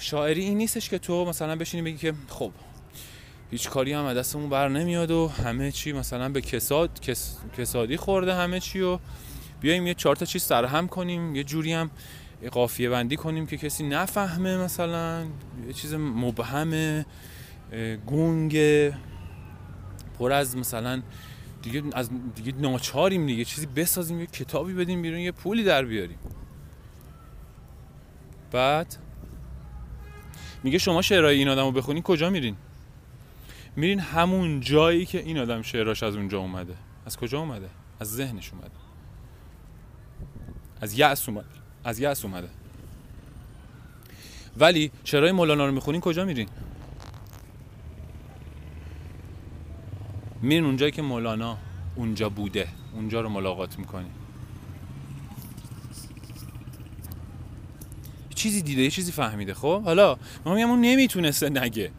شاعری این نیستش که تو مثلا بشینی بگی که خب هیچ کاری هم دستمون بر نمیاد و همه چی مثلا به کساد کس، کسادی خورده همه چی و بیایم یه چهار تا چیز سرهم کنیم یه جوری هم قافیه بندی کنیم که کسی نفهمه مثلا یه چیز مبهم گونگ پر از مثلا دیگه از دیگه ناچاریم دیگه چیزی بسازیم یه کتابی بدیم بیرون یه پولی در بیاریم. بعد میگه شما شعرهای این آدم رو بخونین کجا میرین؟ میرین همون جایی که این آدم شعراش از اونجا اومده. از کجا اومده؟ از ذهنش اومده. از یأس اومده از یأس اومده. ولی شعرهای مولانا رو می‌خونین کجا میرین؟ میرین اونجایی که مولانا اونجا بوده. اونجا رو ملاقات می‌کنی. چیزی دیده یه چیزی فهمیده. خب حالا ما میگم اون نمی‌تونسته نگه.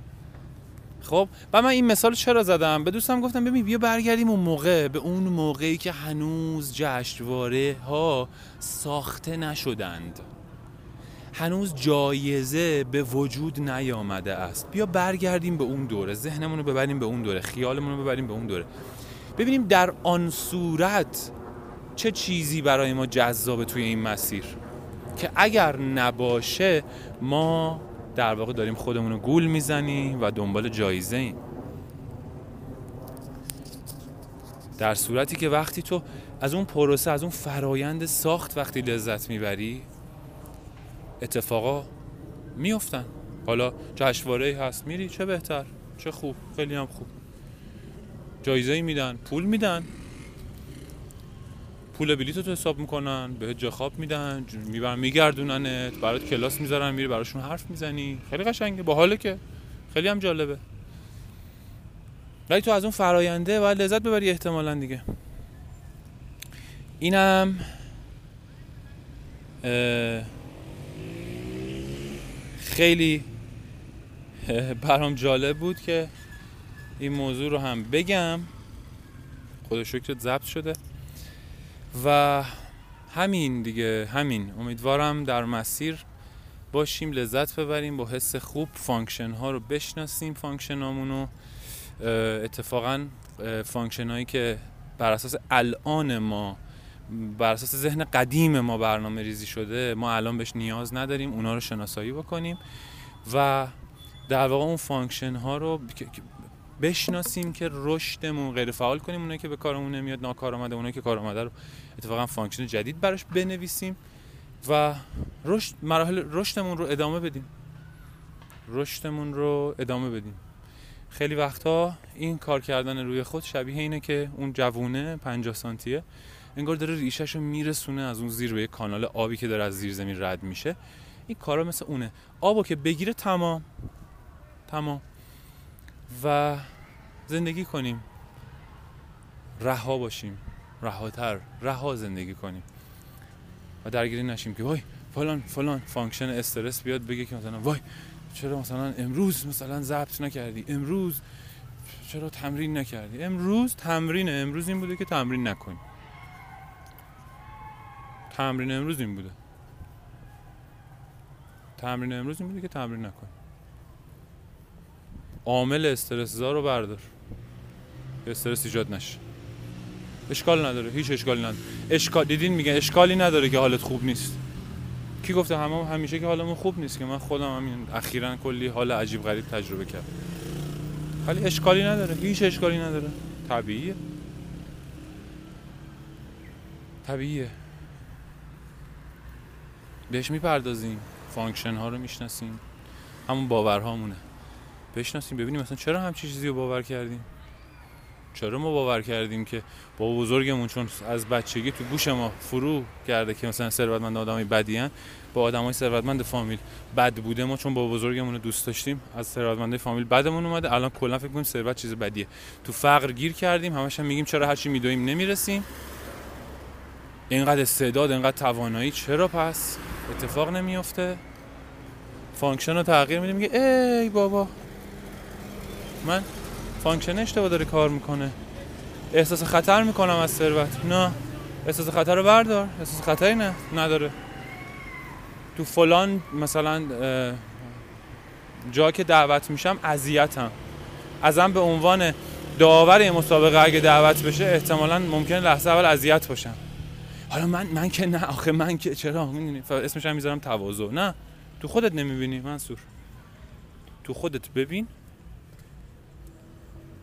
خب و من این مثال چرا زدم؟ به دوستم گفتم ببین بیا برگردیم اون موقع. به اون موقعی که هنوز جشنواره ها ساخته نشدند. هنوز جایزه به وجود نیامده است. بیا برگردیم به اون دوره. ذهنمون رو ببریم به اون دوره. خیالمون رو ببریم به اون دوره. ببینیم در آن صورت چه چیزی برای ما جذابه توی این مسیر. که اگر نباشه ما در واقع داریم خودمون رو گول می‌زنیم و دنبال جایزه ایم در صورتی که وقتی تو از اون پروسه از اون فرایند ساخت وقتی لذت می‌بری اتفاقا میفتن حالا جشنواره هست میری چه بهتر چه خوب خیلی هم خوب. جایزه میدن پول میدن. پول بلیط تو حساب می‌کنن به جا خواب میدن می‌برن میگردوننت برات کلاس می‌ذارن میری براشون حرف می‌زنی. خیلی قشنگه باحاله که. خیلی هم جالبه. ولی تو از اون فراینده باید لذت ببری احتمالا دیگه. اینم خیلی *laughs* برام جالب بود که این موضوع رو هم بگم. خدا شکرت ضبط شده. و همین دیگه همین. امیدوارم در مسیر باشیم لذت ببریم با حس خوب function ها رو بشناسیم function رو. اتفاقا function هایی که بر اساس الان ما بر اساس ذهن قدیم ما برنامه ریزی شده ما الان بهش نیاز نداریم اونا رو شناسایی بکنیم و در واقع اون function ها رو بشناسیم که رشدمون غیر فعال کنیم اونایی که به کارمون نمیاد ناکارآمده اونایی که کار آمده رو اتفاقا function جدید براش بنویسیم و رشد مراحل رشدمون رو ادامه بدیم. رشدمون رو ادامه بدیم. خیلی وقتا این کار کردن روی خود شبیه اینه که اون جوونه 50 سانتیه انگار داره ریشش رو میرسونه از اون زیر به یک کانال آبی که داره از زیر زمین رد میشه. این کارا مثل اونه. آبو که بگیره تمام. تمام. و زندگی کنیم. رها باشیم. رهاتر رها زندگی کنیم. و درگیری نشیم که وای فلان فلان function استرس بیاد بگه که مثلا وای چرا مثلا امروز مثلا ضبط نکردی؟ امروز چرا تمرین نکردی؟ امروز تمرین امروز این بوده که تمرین نکنی. تمرین امروز این بوده. تمرین امروز این بوده که تمرین نکنی عامل استرس رو بردار. استرس ایجاد نشه. اشکال نداره هیچ اشکالی نداره. اشکال دیدین میگن اشکالی نداره که حالت خوب نیست. کی گفته همه همیشه که حالمون خوب نیست که من خودم همین اخیرا کلی حال عجیب غریب تجربه کردم. ولی اشکالی نداره هیچ اشکالی نداره. طبیعیه. طبیعیه. بهش می‌پردازیم function ها رو می‌شناسیم. همون باورهامونه. بشناسیم ببینیم مثلا چرا همچی چیزی رو باور کردیم. چرا ما باور کردیم که بابابزرگمون چون از بچگی تو گوش ما فرو کرده که مثلا ثروتمند آدمای بدیان با آدمای ثروتمند فامیل بد بوده. ما چون بابابزرگمون دوست داشتیم از ثروتمندای فامیل بدمون اومده. الان کلا فکر کنیم ثروت چیز بدیه. تو فقر گیر کردیم همش هم میگیم چرا هرچی میدویم نمی‌رسیم. اینقدر استعداد اینقدر توانایی چرا پس اتفاق نمیافته؟ function رو تغییر میدیم میگه ای بابا من function اشتباه داره کار می‌کنه. احساس خطر می‌کنم از ثروت. نه. احساس خطر رو بردار. احساس خطری نه. نداره. تو فلان مثلا جا که دعوت میشم اذیتم. ازم به عنوان داور مسابقه اگه دعوت بشه احتمالا ممکنه لحظه اول اذیت باشم. حالا من من که نه. آخه من که چرا؟ می‌دونی؟ اسمش هم می‌ذارم تواضع. نه. تو خودت نمی‌بینی منصور. تو خودت ببین.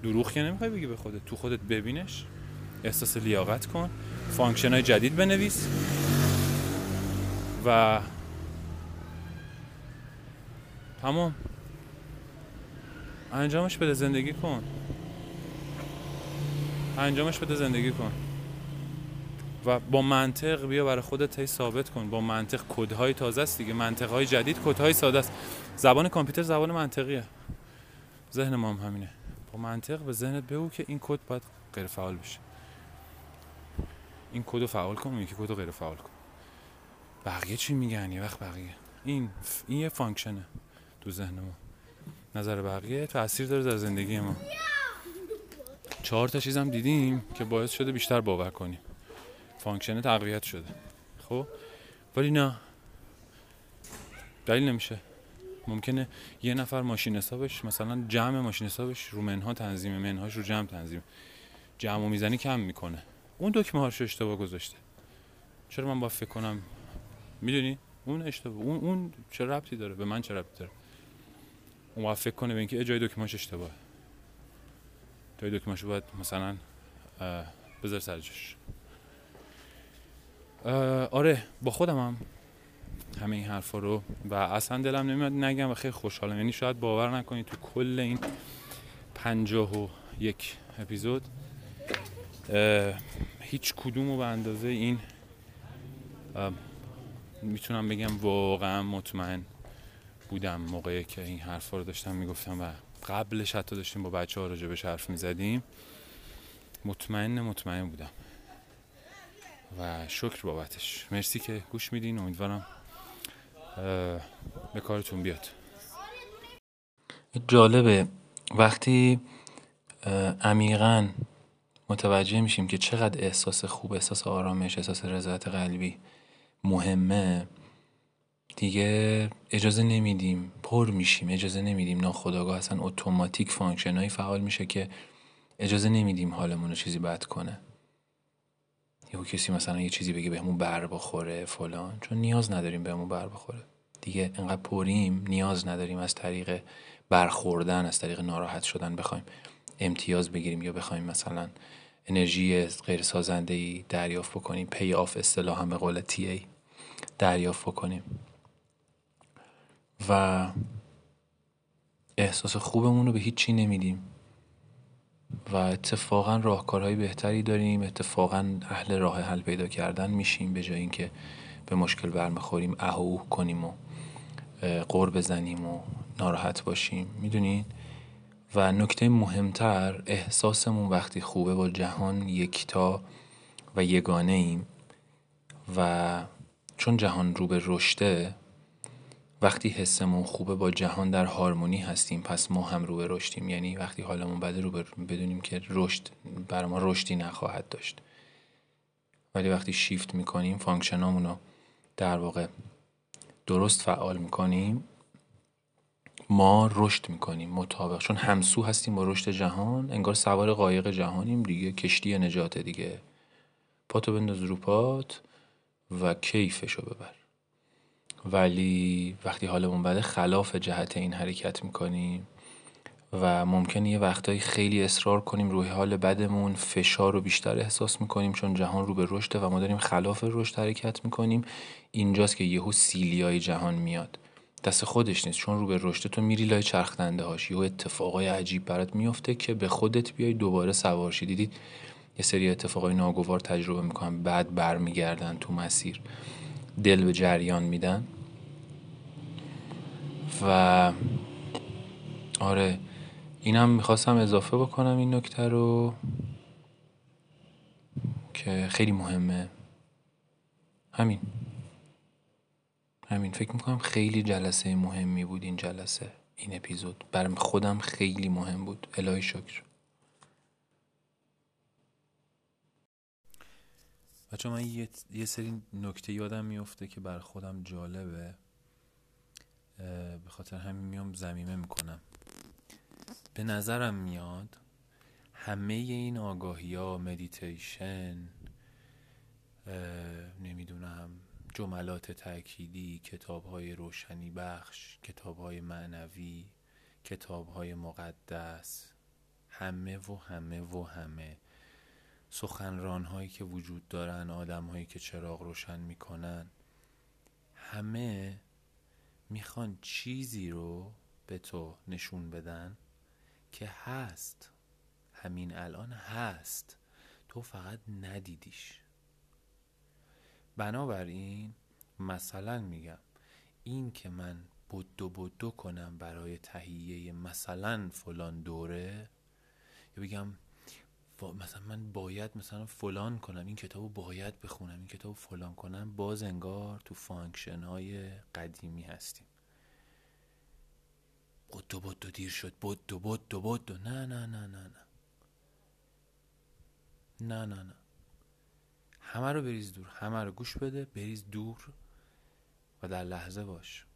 دروغ که نمی‌خوای بگی به خودت. تو خودت ببینش. احساس لیاقت کن. function های جدید بنویس. و تمام. انجامش بده زندگی کن. انجامش بده زندگی کن. و با منطق بیا برای خودت هی ثابت کن. با منطق کدهای تازه است دیگه. منطق های جدید کدهای ساده است. زبان کامپیوتر زبان منطقیه. ذهن ما هم همینه. با منطق به ذهنت بگو که این کد باید غیر فعال بشه. این کد رو فعال کن یکی کد رو غیر فعال کن. بقیه چی میگن؟ یه وقت بقیه. این این یه function ه تو ذهن ما نظر بقیه تاثیر داره در زندگی ما. چهار تا چیزم دیدیم که باعث شده بیشتر باور کنیم function تقویت شده. خب؟ ولی نه. دلیل نمیشه. ممکنه یه نفر ماشین حسابش مثلا جمع ماشین حسابش رو منها تنظیم منهاش رو جمع تنظیم. جمع و می‌زنی کم می‌کنه. اون دکمه هاش اشتباه گذاشته؟ چرا من با فکر کنم؟ می‌دونی؟ اون اشتباه اون اون چه ربطی داره؟ به من چه ربطی داره؟ اون فکر کنه به اینکه اجای دکمهاش اشتباه جای دکمهاش باید مثلا بذار سرجش آره با خودم هم همه این حرفا رو. و اصلا دلم نمیاد نگم و خیلی خوشحالم. یعنی شاید باور نکنید تو کل این پنجاه و یک اپیزود هیچ کدوم رو به اندازه این می‌تونم بگم واقعا مطمئن بودم موقعی که این حرفا رو داشتم می‌گفتم و قبلش حتی داشتیم با بچه ها راجع به حرف می‌زدیم. مطمئن مطمئن بودم. و شکر بابتش. مرسی که گوش میدین. امیدوارم به کارتون بیاد. جالبه. وقتی عمیقا متوجه میشیم که چقدر احساس خوب احساس آرامش احساس رضایت قلبی مهمه دیگه اجازه نمیدیم پر میشیم اجازه نمیدیم ناخداگاه اصلا اتوماتیک فانکشنایی فعال میشه که اجازه نمیدیم حالمون رو چیزی بد کنه. یهو کسی مثلا یه چیزی بگه بهمون بر بخوره فلان چون نیاز نداریم بهمون بر بخوره. دیگه انقدر پریم نیاز نداریم از طریق برخوردن از طریق ناراحت شدن بخوایم امتیاز بگیریم یا بخوایم مثلا انرژی غیر سازنده ای دریافت بکنیم payoff اصطلاح به قول TA دریافت بکنیم. و احساس خوبمون رو به هیچی نمیدیم. و اتفاقا راهکارهای بهتری داریم. اتفاقا اهل راه حل پیدا کردن میشیم به جای اینکه به مشکل برمیخوریم اوه کنیم و قور بزنیم و ناراحت باشیم. می‌دونین و نکته مهمتر احساسمون وقتی خوبه با جهان یکتا و یگانه ایم و چون جهان رو به رشته وقتی حسمون خوبه با جهان در هارمونی هستیم پس ما هم رو به رشدیم. یعنی وقتی حالمون بده رو بدونیم که رشد برای ما رشدی نخواهد داشت. ولی وقتی شیفت می‌کنیم فانکشنامون رو در واقع درست فعال می‌کنیم ما رشد می‌کنیم مطابق. چون همسو هستیم با رشد جهان انگار سوار قایق جهانیم دیگه. کشتی نجات دیگه. پاتو بنداز رو پات و کیفشو ببر. ولی وقتی حالمون بده خلاف جهت این حرکت می‌کنیم و ممکنه یه وقتایی خیلی اصرار کنیم روی حال بدمون فشار رو بیشتر احساس می‌کنیم چون جهان رو به رشده و ما داریم خلاف رشد حرکت می‌کنیم. اینجاست که یهو سیلیای جهان میاد. دست خودش نیست. چون رو به رشد تو میری لای چرخ هاش. یهو اتفاقای عجیب برات میفته که به خودت بیای دوباره سوارشی. دیدید؟ یه سری اتفاقای ناگوار تجربه می‌کنن بعد برمیگردن تو مسیر. دل به جریان میدن. و آره اینم می‌خواستم اضافه بکنم این نکته رو که خیلی مهمه. همین. همین. فکر می‌کنم خیلی جلسه مهمی بود این جلسه این اپیزود. برم خودم خیلی مهم بود. الهی شکر. بچه من یه, یه سری نکته یادم میفته که بر خودم جالبه. به خاطر همین میام زمیمه می‌کنم. به نظرم میاد همه این آگاهی ها مدیتیشن نمی‌دونم جملات تأکیدی کتاب های روشنی بخش کتاب های معنوی کتاب های مقدس همه و همه و همه. سخنران هایی که وجود دارن آدم هایی که چراغ روشن می‌کنن همه می‌خوان چیزی رو به تو نشون بدن که هست. همین الان هست. تو فقط ندیدیش. بنابراین مثلا میگم این که من بدو بدو کنم برای تهیه مثلا فلان دوره یا بگم مثلا من باید مثلا فلان کنم این کتابو باید بخونم این کتابو فلان کنم باز انگار تو function های قدیمی هستیم. بدو بدو دیر شد بدو بدو بدو نه نه نه نه نه. نه نه نه. همه رو بریز دور همه رو گوش بده بریز دور و در لحظه باش.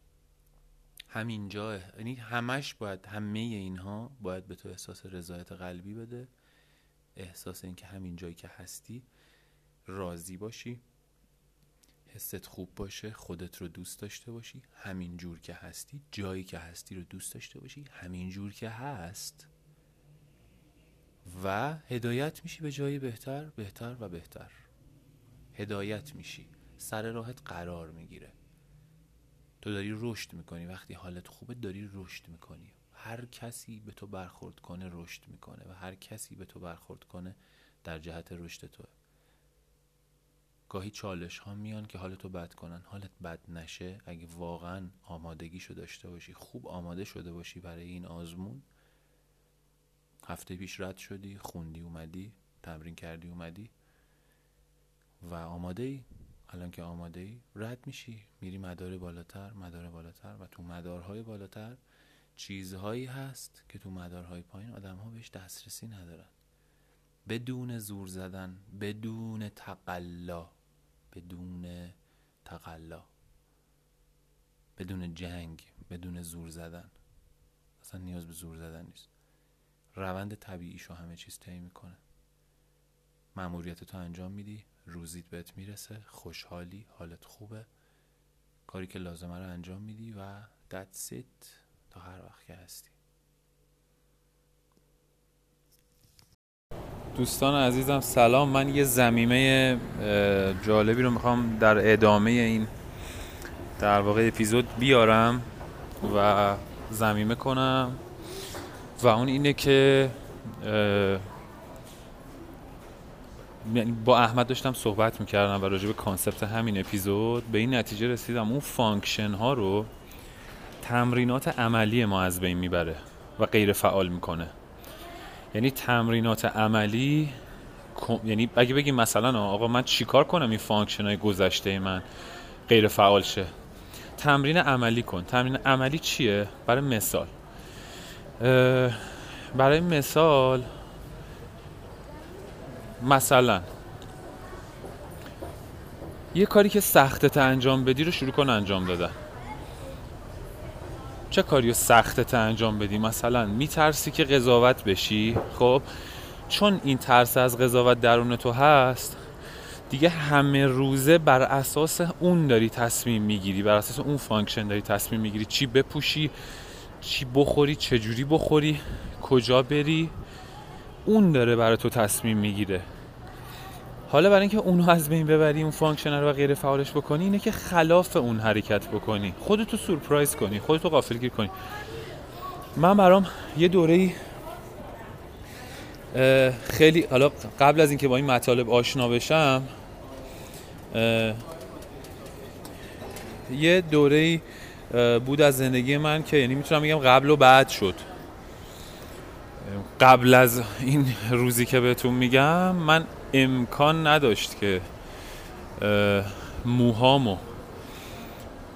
همینجا یعنی همش باید همه اینها باید به تو احساس رضایت قلبی بده. احساس اینکه همین جایی که هستی راضی باشی حست خوب باشه خودت رو دوست داشته باشی همین جور که هستی جایی که هستی رو دوست داشته باشی همین جور که هست و هدایت میشی به جایی بهتر بهتر و بهتر. هدایت میشی. سر راهت قرار می‌گیره. تو داری رشد می‌کنی. وقتی حالت خوبه داری رشد می‌کنی. هر کسی به تو برخورد کنه رشد می‌کنه و هر کسی به تو برخورد کنه در جهت رشد توه. گاهی چالش ها میان که حالتو بد کنن. حالت بد نشه اگه واقعا آمادگیشو داشته باشی خوب آماده شده باشی برای این آزمون هفته پیش رد شدی خوندی اومدی تمرین کردی اومدی و آماده ای الان که آماده ای رد میشی. میری مدار بالاتر مدار بالاتر و تو مدارهای بالاتر چیزهایی هست که تو مدارهای پایین آدم ها بهش دسترسی ندارن. بدون زور زدن بدون تقلا بدون تقلا بدون جنگ بدون زور زدن. اصلا نیاز به زور زدن نیست. روند طبیعیشو همه چیز طی می‌کنه. مأموریت تو انجام میدی روزیت بهت می‌رسه خوشحالی حالت خوبه. کاری که لازمه رو انجام میدی و that's it. هر وقت که هستی. دوستان عزیزم سلام. من یه زمیمه جالبی رو می‌خوام در ادامه این در واقع اپیزود بیارم و ضمیمه کنم و اون اینه که یعنی با احمد داشتم صحبت می‌کردم و راجع به concept همین اپیزود. به این نتیجه رسیدم. اون function ها رو تمرینات عملی ما از بین می‌بره و غیر فعال می‌کنه. یعنی تمرینات عملی یعنی اگه بگیم مثلا آقا من چیکار کنم این function های گذشته من غیر فعال شه؟ تمرین عملی کن. تمرین عملی چیه؟ برای مثال. برای مثال مثلا یه کاری که سختت انجام بدی رو شروع کن انجام دادن. چه کاری رو سختت انجام بدی؟ مثلا میترسی که قضاوت بشی؟ خب چون این ترس از قضاوت درون تو هست دیگه همه روزه بر اساس اون داری تصمیم می‌گیری بر اساس اون function داری تصمیم می‌گیری چی بپوشی چی بخوری چجوری بخوری کجا بری اون داره برای تو تصمیم می‌گیره. حالا برای اینکه اونو از بین ببری اون function رو و غیر فعالش بکنی اینه که خلاف اون حرکت بکنی. خودتو سورپرایز کنی خودتو غافلگیر کنی. من برام یه دوره خیلی حالا قبل از اینکه با این مطالب آشنا بشم یه دوره بود از زندگی من که یعنی می‌تونم بگم قبل و بعد شد. قبل از این روزی که بهتون میگم من امکان نداشت که موهامو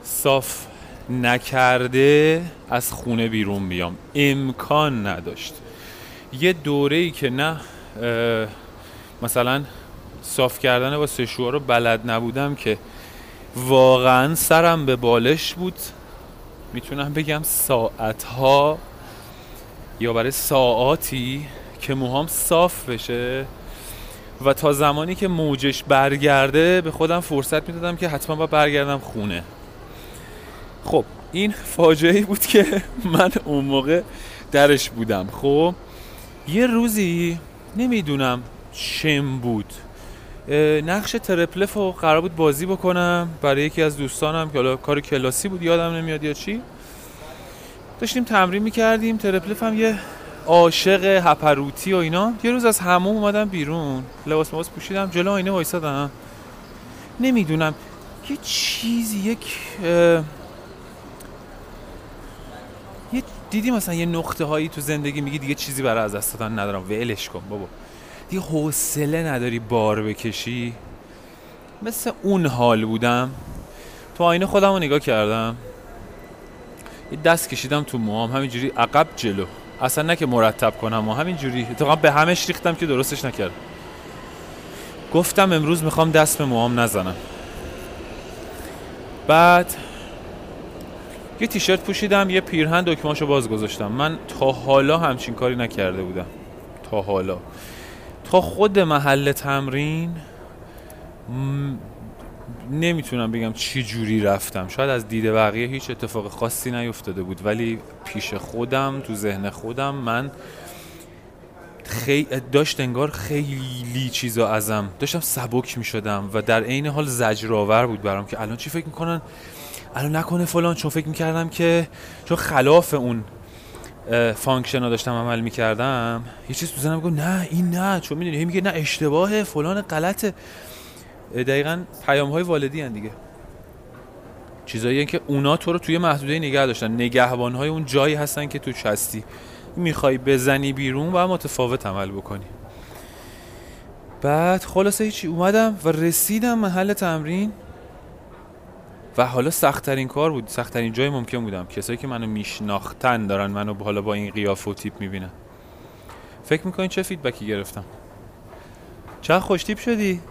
صاف نکرده از خونه بیرون بیام. امکان نداشت. یه دوره ای که نه مثلا صاف کردن با سشوار رو بلد نبودم که واقعا سرم به بالش بود. می‌تونم بگم ساعت ها یا برای ساعاتی که موهام صاف بشه. و تا زمانی که موجش برگرده به خودم فرصت می‌دادم که حتما با برگردم خونه. خب این فاجعه بود که من اون موقع درش بودم. خب یه روزی نمی‌دونم چم بود. نقش ترپلف رو قرار بود بازی بکنم برای یکی از دوستانم که حالا کار کلاسی بود یادم نمیاد یا چی. داشتیم تمرین می‌کردیم ترپلف هم یه عاشق هپروتی و اینا. یه روز از همون اومدم بیرون. لباس مباس پوشیدم جلو آینه وایسادم. نمی‌دونم یه چیزی یک یه دیدی مثلا یه نقطه هایی تو زندگی میگی دیگه چیزی برای از دست دادن ندارم. ولش کن بابا. دیگه حوصله نداری بار بکشی. مثل اون حال بودم. تو آینه خودم رو نگاه کردم. یه دست کشیدم تو موام. همینجوری عقب جلو. اصلا نه که مرتب کنم و همینجوری. اتفاقا به همش ریختم که درستش نکرد. گفتم امروز می‌خوام دست به موام نزنم. بعد یه تیشرت پوشیدم یه پیرهن دکماشو باز گذاشتم. من تا حالا همچین کاری نکرده بودم. تا حالا. تا خود محل تمرین نمی‌تونم بگم چی جوری رفتم. شاید از دید بقیه هیچ اتفاق خاصی نیفتاده بود ولی پیش خودم تو ذهن خودم من خی... داشت انگار خیلی چیزا ازم داشتم سبک می شدم و در عین حال زجرآور بود برام که الان چی فکر می‌کنن؟ الان نکنه فلان چون فکر می‌کردم که چون خلاف اون function ها داشتم عمل می‌کردم یه چیز تو زنم نه این نه چون می‌دونی میگه نه اشتباهه فلان غلطه. دقیقا پیام های والدی هن دیگه. چیزایی که اونا تو رو توی محدوده نگه داشتن. نگهبان های اون جایی هستن که تو هستی. می‌خوای بزنی بیرون و متفاوت عمل بکنی. بعد خلاصه هیچی اومدم و رسیدم محل تمرین. و حالا سختترین کار بود. سختترین جای ممکن بودم. کسایی که منو میشناختن دارن منو حالا با این قیاف و تیپ می‌بینن. فکر می‌کنین چه فیدبکی گرفتم؟ چقدر خوش تیپ شدی؟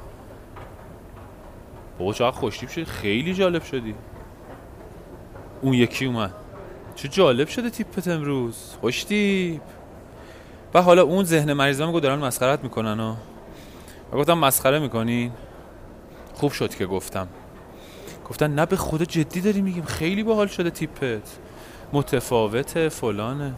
بابا چقدر خوش تیپ شدی. خیلی جالب شدی. اون یکی اومد. چه جالب شده تیپت امروز. خوش تیپ و حالا اون ذهن مریضا میگو دارن مسخرت می‌کنن و گفتم مسخره می‌کنین. خوب شد که گفتم. گفتن نه به خدا جدی داری میگیم. خیلی باحال شده تیپت. متفاوته فلانه.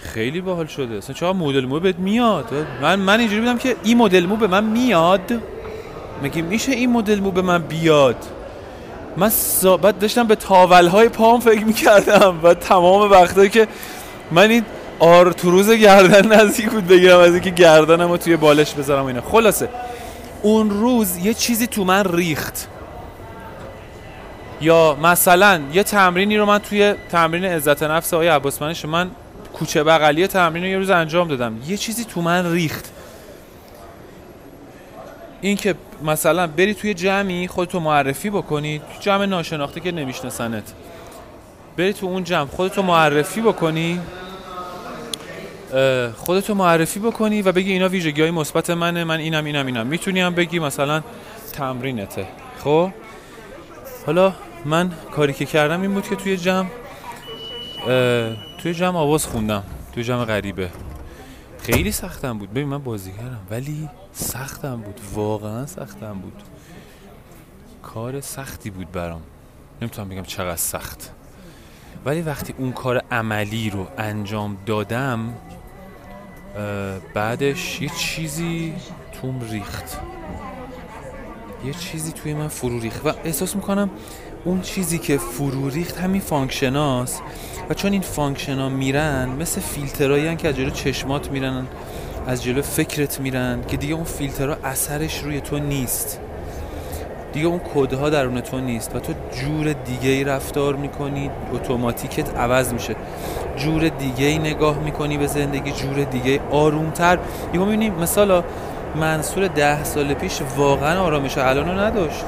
خیلی باحال شده. اصلا چرا مدل مو بهت میاد؟ من من اینجوری بودم که این مدل مو به من میاد. مگه میشه این مدل مو به من بیاد؟ من بعد داشتم به تاول های پام فکر می‌کردم و تمام وقتایی که من این آرتروز گردن نزدیک بود بگیرم از اینکه گردنم رو توی بالش بذارم اینه خلاصه اون روز یه چیزی تو من ریخت. یا مثلا یه تمرینی رو من توی تمرین عزت نفس آقای عباسمنش من کوچه بغلی تمرین رو یه روز انجام دادم. یه چیزی تو من ریخت. این که مثلا بری توی جمعی خودتو معرفی بکنی جمع ناشناخته که نمیشناسنت. بری تو اون جمع خودتو معرفی بکنی خودتو معرفی بکنی و بگی اینا ویژگی های مثبت منه من اینم اینم اینم. می‌تونی هم بگی مثلا تمرینته. خب؟ حالا من کاری که کردم این بود که توی جمع توی جمع آواز خوندم توی جمع غریبه. خیلی سختم بود. ببین من بازیگرم ولی سختم بود. واقعا سختم بود. کار سختی بود برام. نمی‌تونم بگم چقدر سخت. ولی وقتی اون کار عملی رو انجام دادم بعدش یه چیزی توم ریخت. یه چیزی توی من فرو ریخت. و احساس می‌کنم اون چیزی که فرو ریخت همین فانکشناست. و چون این function ا میرن مثل فیلترایی که از جلو چشمات میرن از جلو فکرت میرن که دیگه اون فیلترها اثرش روی تو نیست. دیگه اون کدها درون تو نیست. و تو جور دیگه ای رفتار می‌کنی اتوماتیکت عوض میشه. جور دیگه ای نگاه می‌کنی به زندگی جور دیگه آرومتر. یهو می‌بینی مثلا منصور ده سال پیش واقعا آرامش الان نداشت.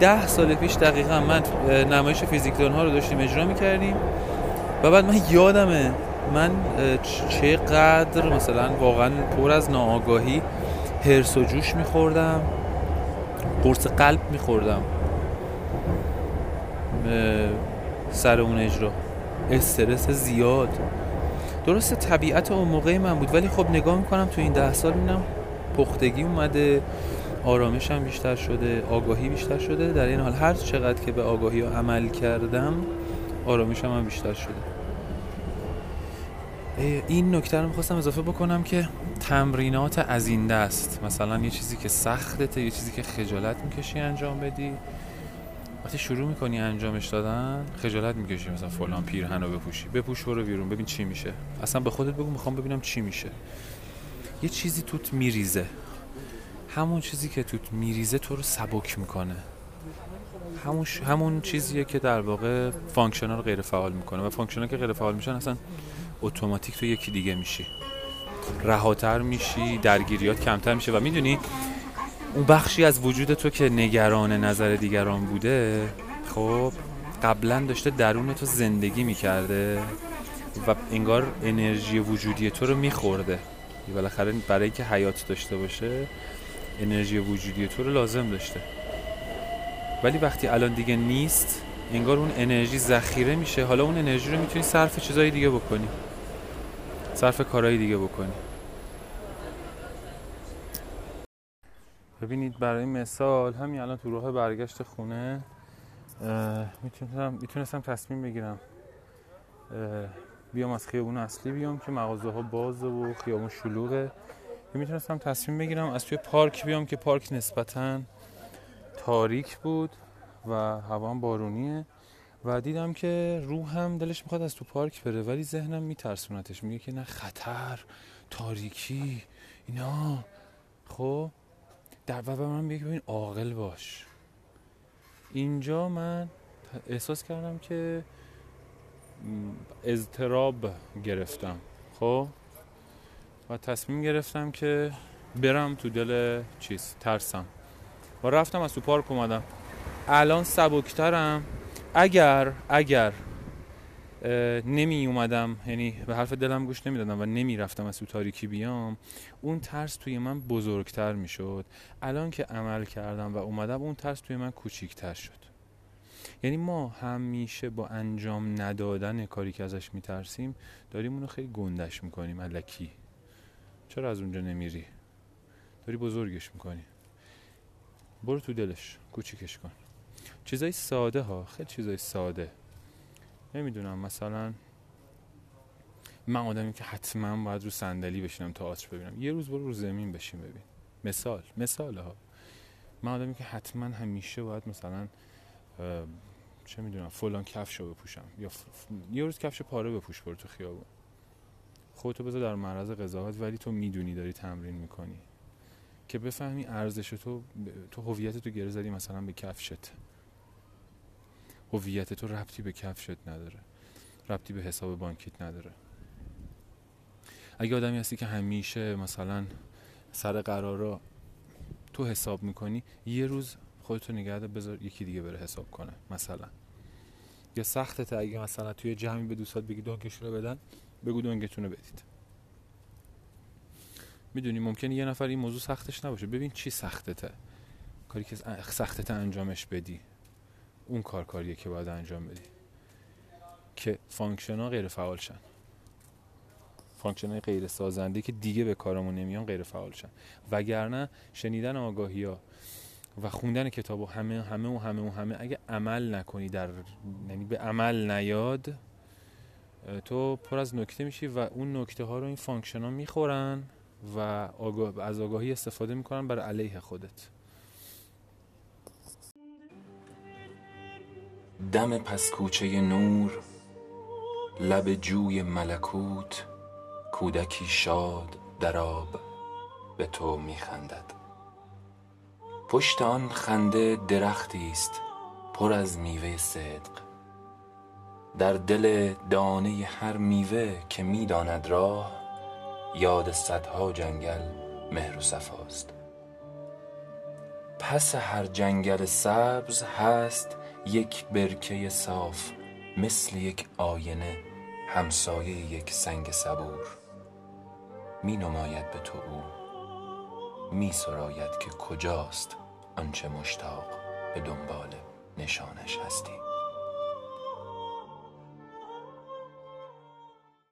ده سال پیش دقیقا من نمایش فیزیکدان ها رو داشتیم اجرا می‌کردیم. و بعد من یادمه من چقدر مثلا واقعا پر از ناآگاهی هرس و جوش میخوردم قرص قلب میخوردم سر اون اجرا. استرس زیاد. درسته طبیعت اون موقع من بود ولی خب نگاه می‌کنم تو این ده سال می‌بینم پختگی اومده. آرامش هم بیشتر شده آگاهی بیشتر شده. در این حال هر چقدر که به آگاهی عمل کردم آرامش هم, بیشتر شده. این نکته رو می‌خواستم اضافه بکنم که تمرینات از این دست مثلا یه چیزی که سختته یه چیزی که خجالت می‌کشی انجام بدی. وقتی شروع می‌کنی انجامش دادن خجالت می‌کشی مثلا فلان پیرهن رو بپوشی. بپوش برو بیرون ببین چی میشه. اصلا به خودت بگو می‌خوام ببینم چی میشه. یه چیزی توت میریزه. همون چیزی که توت میریزه تو رو سبک می‌کنه. همون, همون چیزیه که در واقع function ها رو غیر فعال می‌کنه و function ها که غیر فعال میشن اصلا اتوماتیک تو یکی دیگه میشی. رهاتر میشی درگیریات کمتر میشه و می‌دونی اون بخشی از وجود تو که نگران نظر دیگران بوده خب قبلا داشته درون تو زندگی می‌کرده و انگار انرژی وجودی تو رو میخورده. بالاخره برای که حیات داشته باشه انرژی وجودی تو رو لازم داشته. ولی وقتی الان دیگه نیست انگار اون انرژی ذخیره میشه. حالا اون انرژی رو می‌تونی صرف چیزای دیگه بکنی. صرف کارهای دیگه بکنی. ببینید برای مثال همین الان تو راه برگشت خونه می‌تونستم می‌تونستم تصمیم بگیرم. بیام از خیابون اصلی بیام که مغازه ها بازه و خیابون شلوغه. می‌تونستم تصمیم بگیرم از توی پارک بیام که پارک نسبتا تاریک بود و هوا بارونیه و دیدم که روحم دلش می‌خواد از تو پارک بره ولی ذهنم میترسونتش. میگه که نه خطر تاریکی اینا. خب در و من میگه ببین عاقل باش. اینجا من احساس کردم که اضطراب گرفتم. خب؟ و تصمیم گرفتم که برم تو دل چیز ترسم. و رفتم از تو پارک اومدم. الان سبکترم. اگر اگر نمی اومدم یعنی به حرف دلم گوش نمی‌دادم و نمی رفتم از تو تاریکی بیام اون ترس توی من بزرگتر می شد. الان که عمل کردم و اومدم اون ترس توی من کوچیکتر شد. یعنی ما همیشه با انجام ندادن کاری که ازش میترسیم داریم اونو خیلی گندش می‌کنیم علکی چرا از اونجا نمیری؟ داری بزرگش می‌کنی. برو تو دلش کوچیکش کن. چیزای ساده ها خیلی چیزای ساده. نمی‌دونم مثلا من آدمی که حتما باید رو صندلی بشینم تئاتر ببینم. یه روز برو رو زمین بشین ببین. مثال مثال ها. من آدمی که حتما همیشه باید مثلا چه می‌دونم فلان کفش رو بپوشم. یا یه روز کفش پاره بپوش برو تو خیابون. خودتو بذار در معرض قضاوت ولی تو می‌دونی داری تمرین می‌کنی. که بفهمی ارزش تو تو هویت تو گره زدی مثلا به کفشت. هویت تو ربطی به کفشت نداره. ربطی به حساب بانکیت نداره. اگه آدمی هستی که همیشه مثلا سر قرارا تو حساب می‌کنی یه روز خودتو نگه بذار یکی دیگه بره حساب کنه مثلا. یا سختت اگه مثلا توی جمعی به دوستات بگی دونکشون رو بدن. بگو دونکتون رو بدید. می‌دونی ممکنه یه نفر این موضوع سختش نباشه. ببین چی سختته. کاری که سختته انجامش بدی. اون کار کاریه که باید انجام بدی. که function ها غیر فعال شن. function های غیر سازنده که دیگه به کارمون نمیان غیر فعال شن. وگرنه شنیدن آگاهی ها و خوندن کتاب و همه همه و همه و همه اگه عمل نکنی در یعنی به عمل نیاد تو پر از نکته میشی و اون نکته ها رو این function ها می‌خورن و از آگاهی استفاده می‌کنن بر علیه خودت. دم پس کوچه نور لب جوی ملکوت کودکی شاد در آب به تو میخندد. پشت آن خنده درختی است پر از میوه صدق. در دل دانه هر میوه که می‌داند راه یاد صدها جنگل مهر و صفاست. پس هر جنگل سبز هست یک برکه صاف مثل یک آینه همسایه یک سنگ صبور. می نماید به تو او می سراید که کجاست آنچه مشتاق به دنبال نشانش هستی.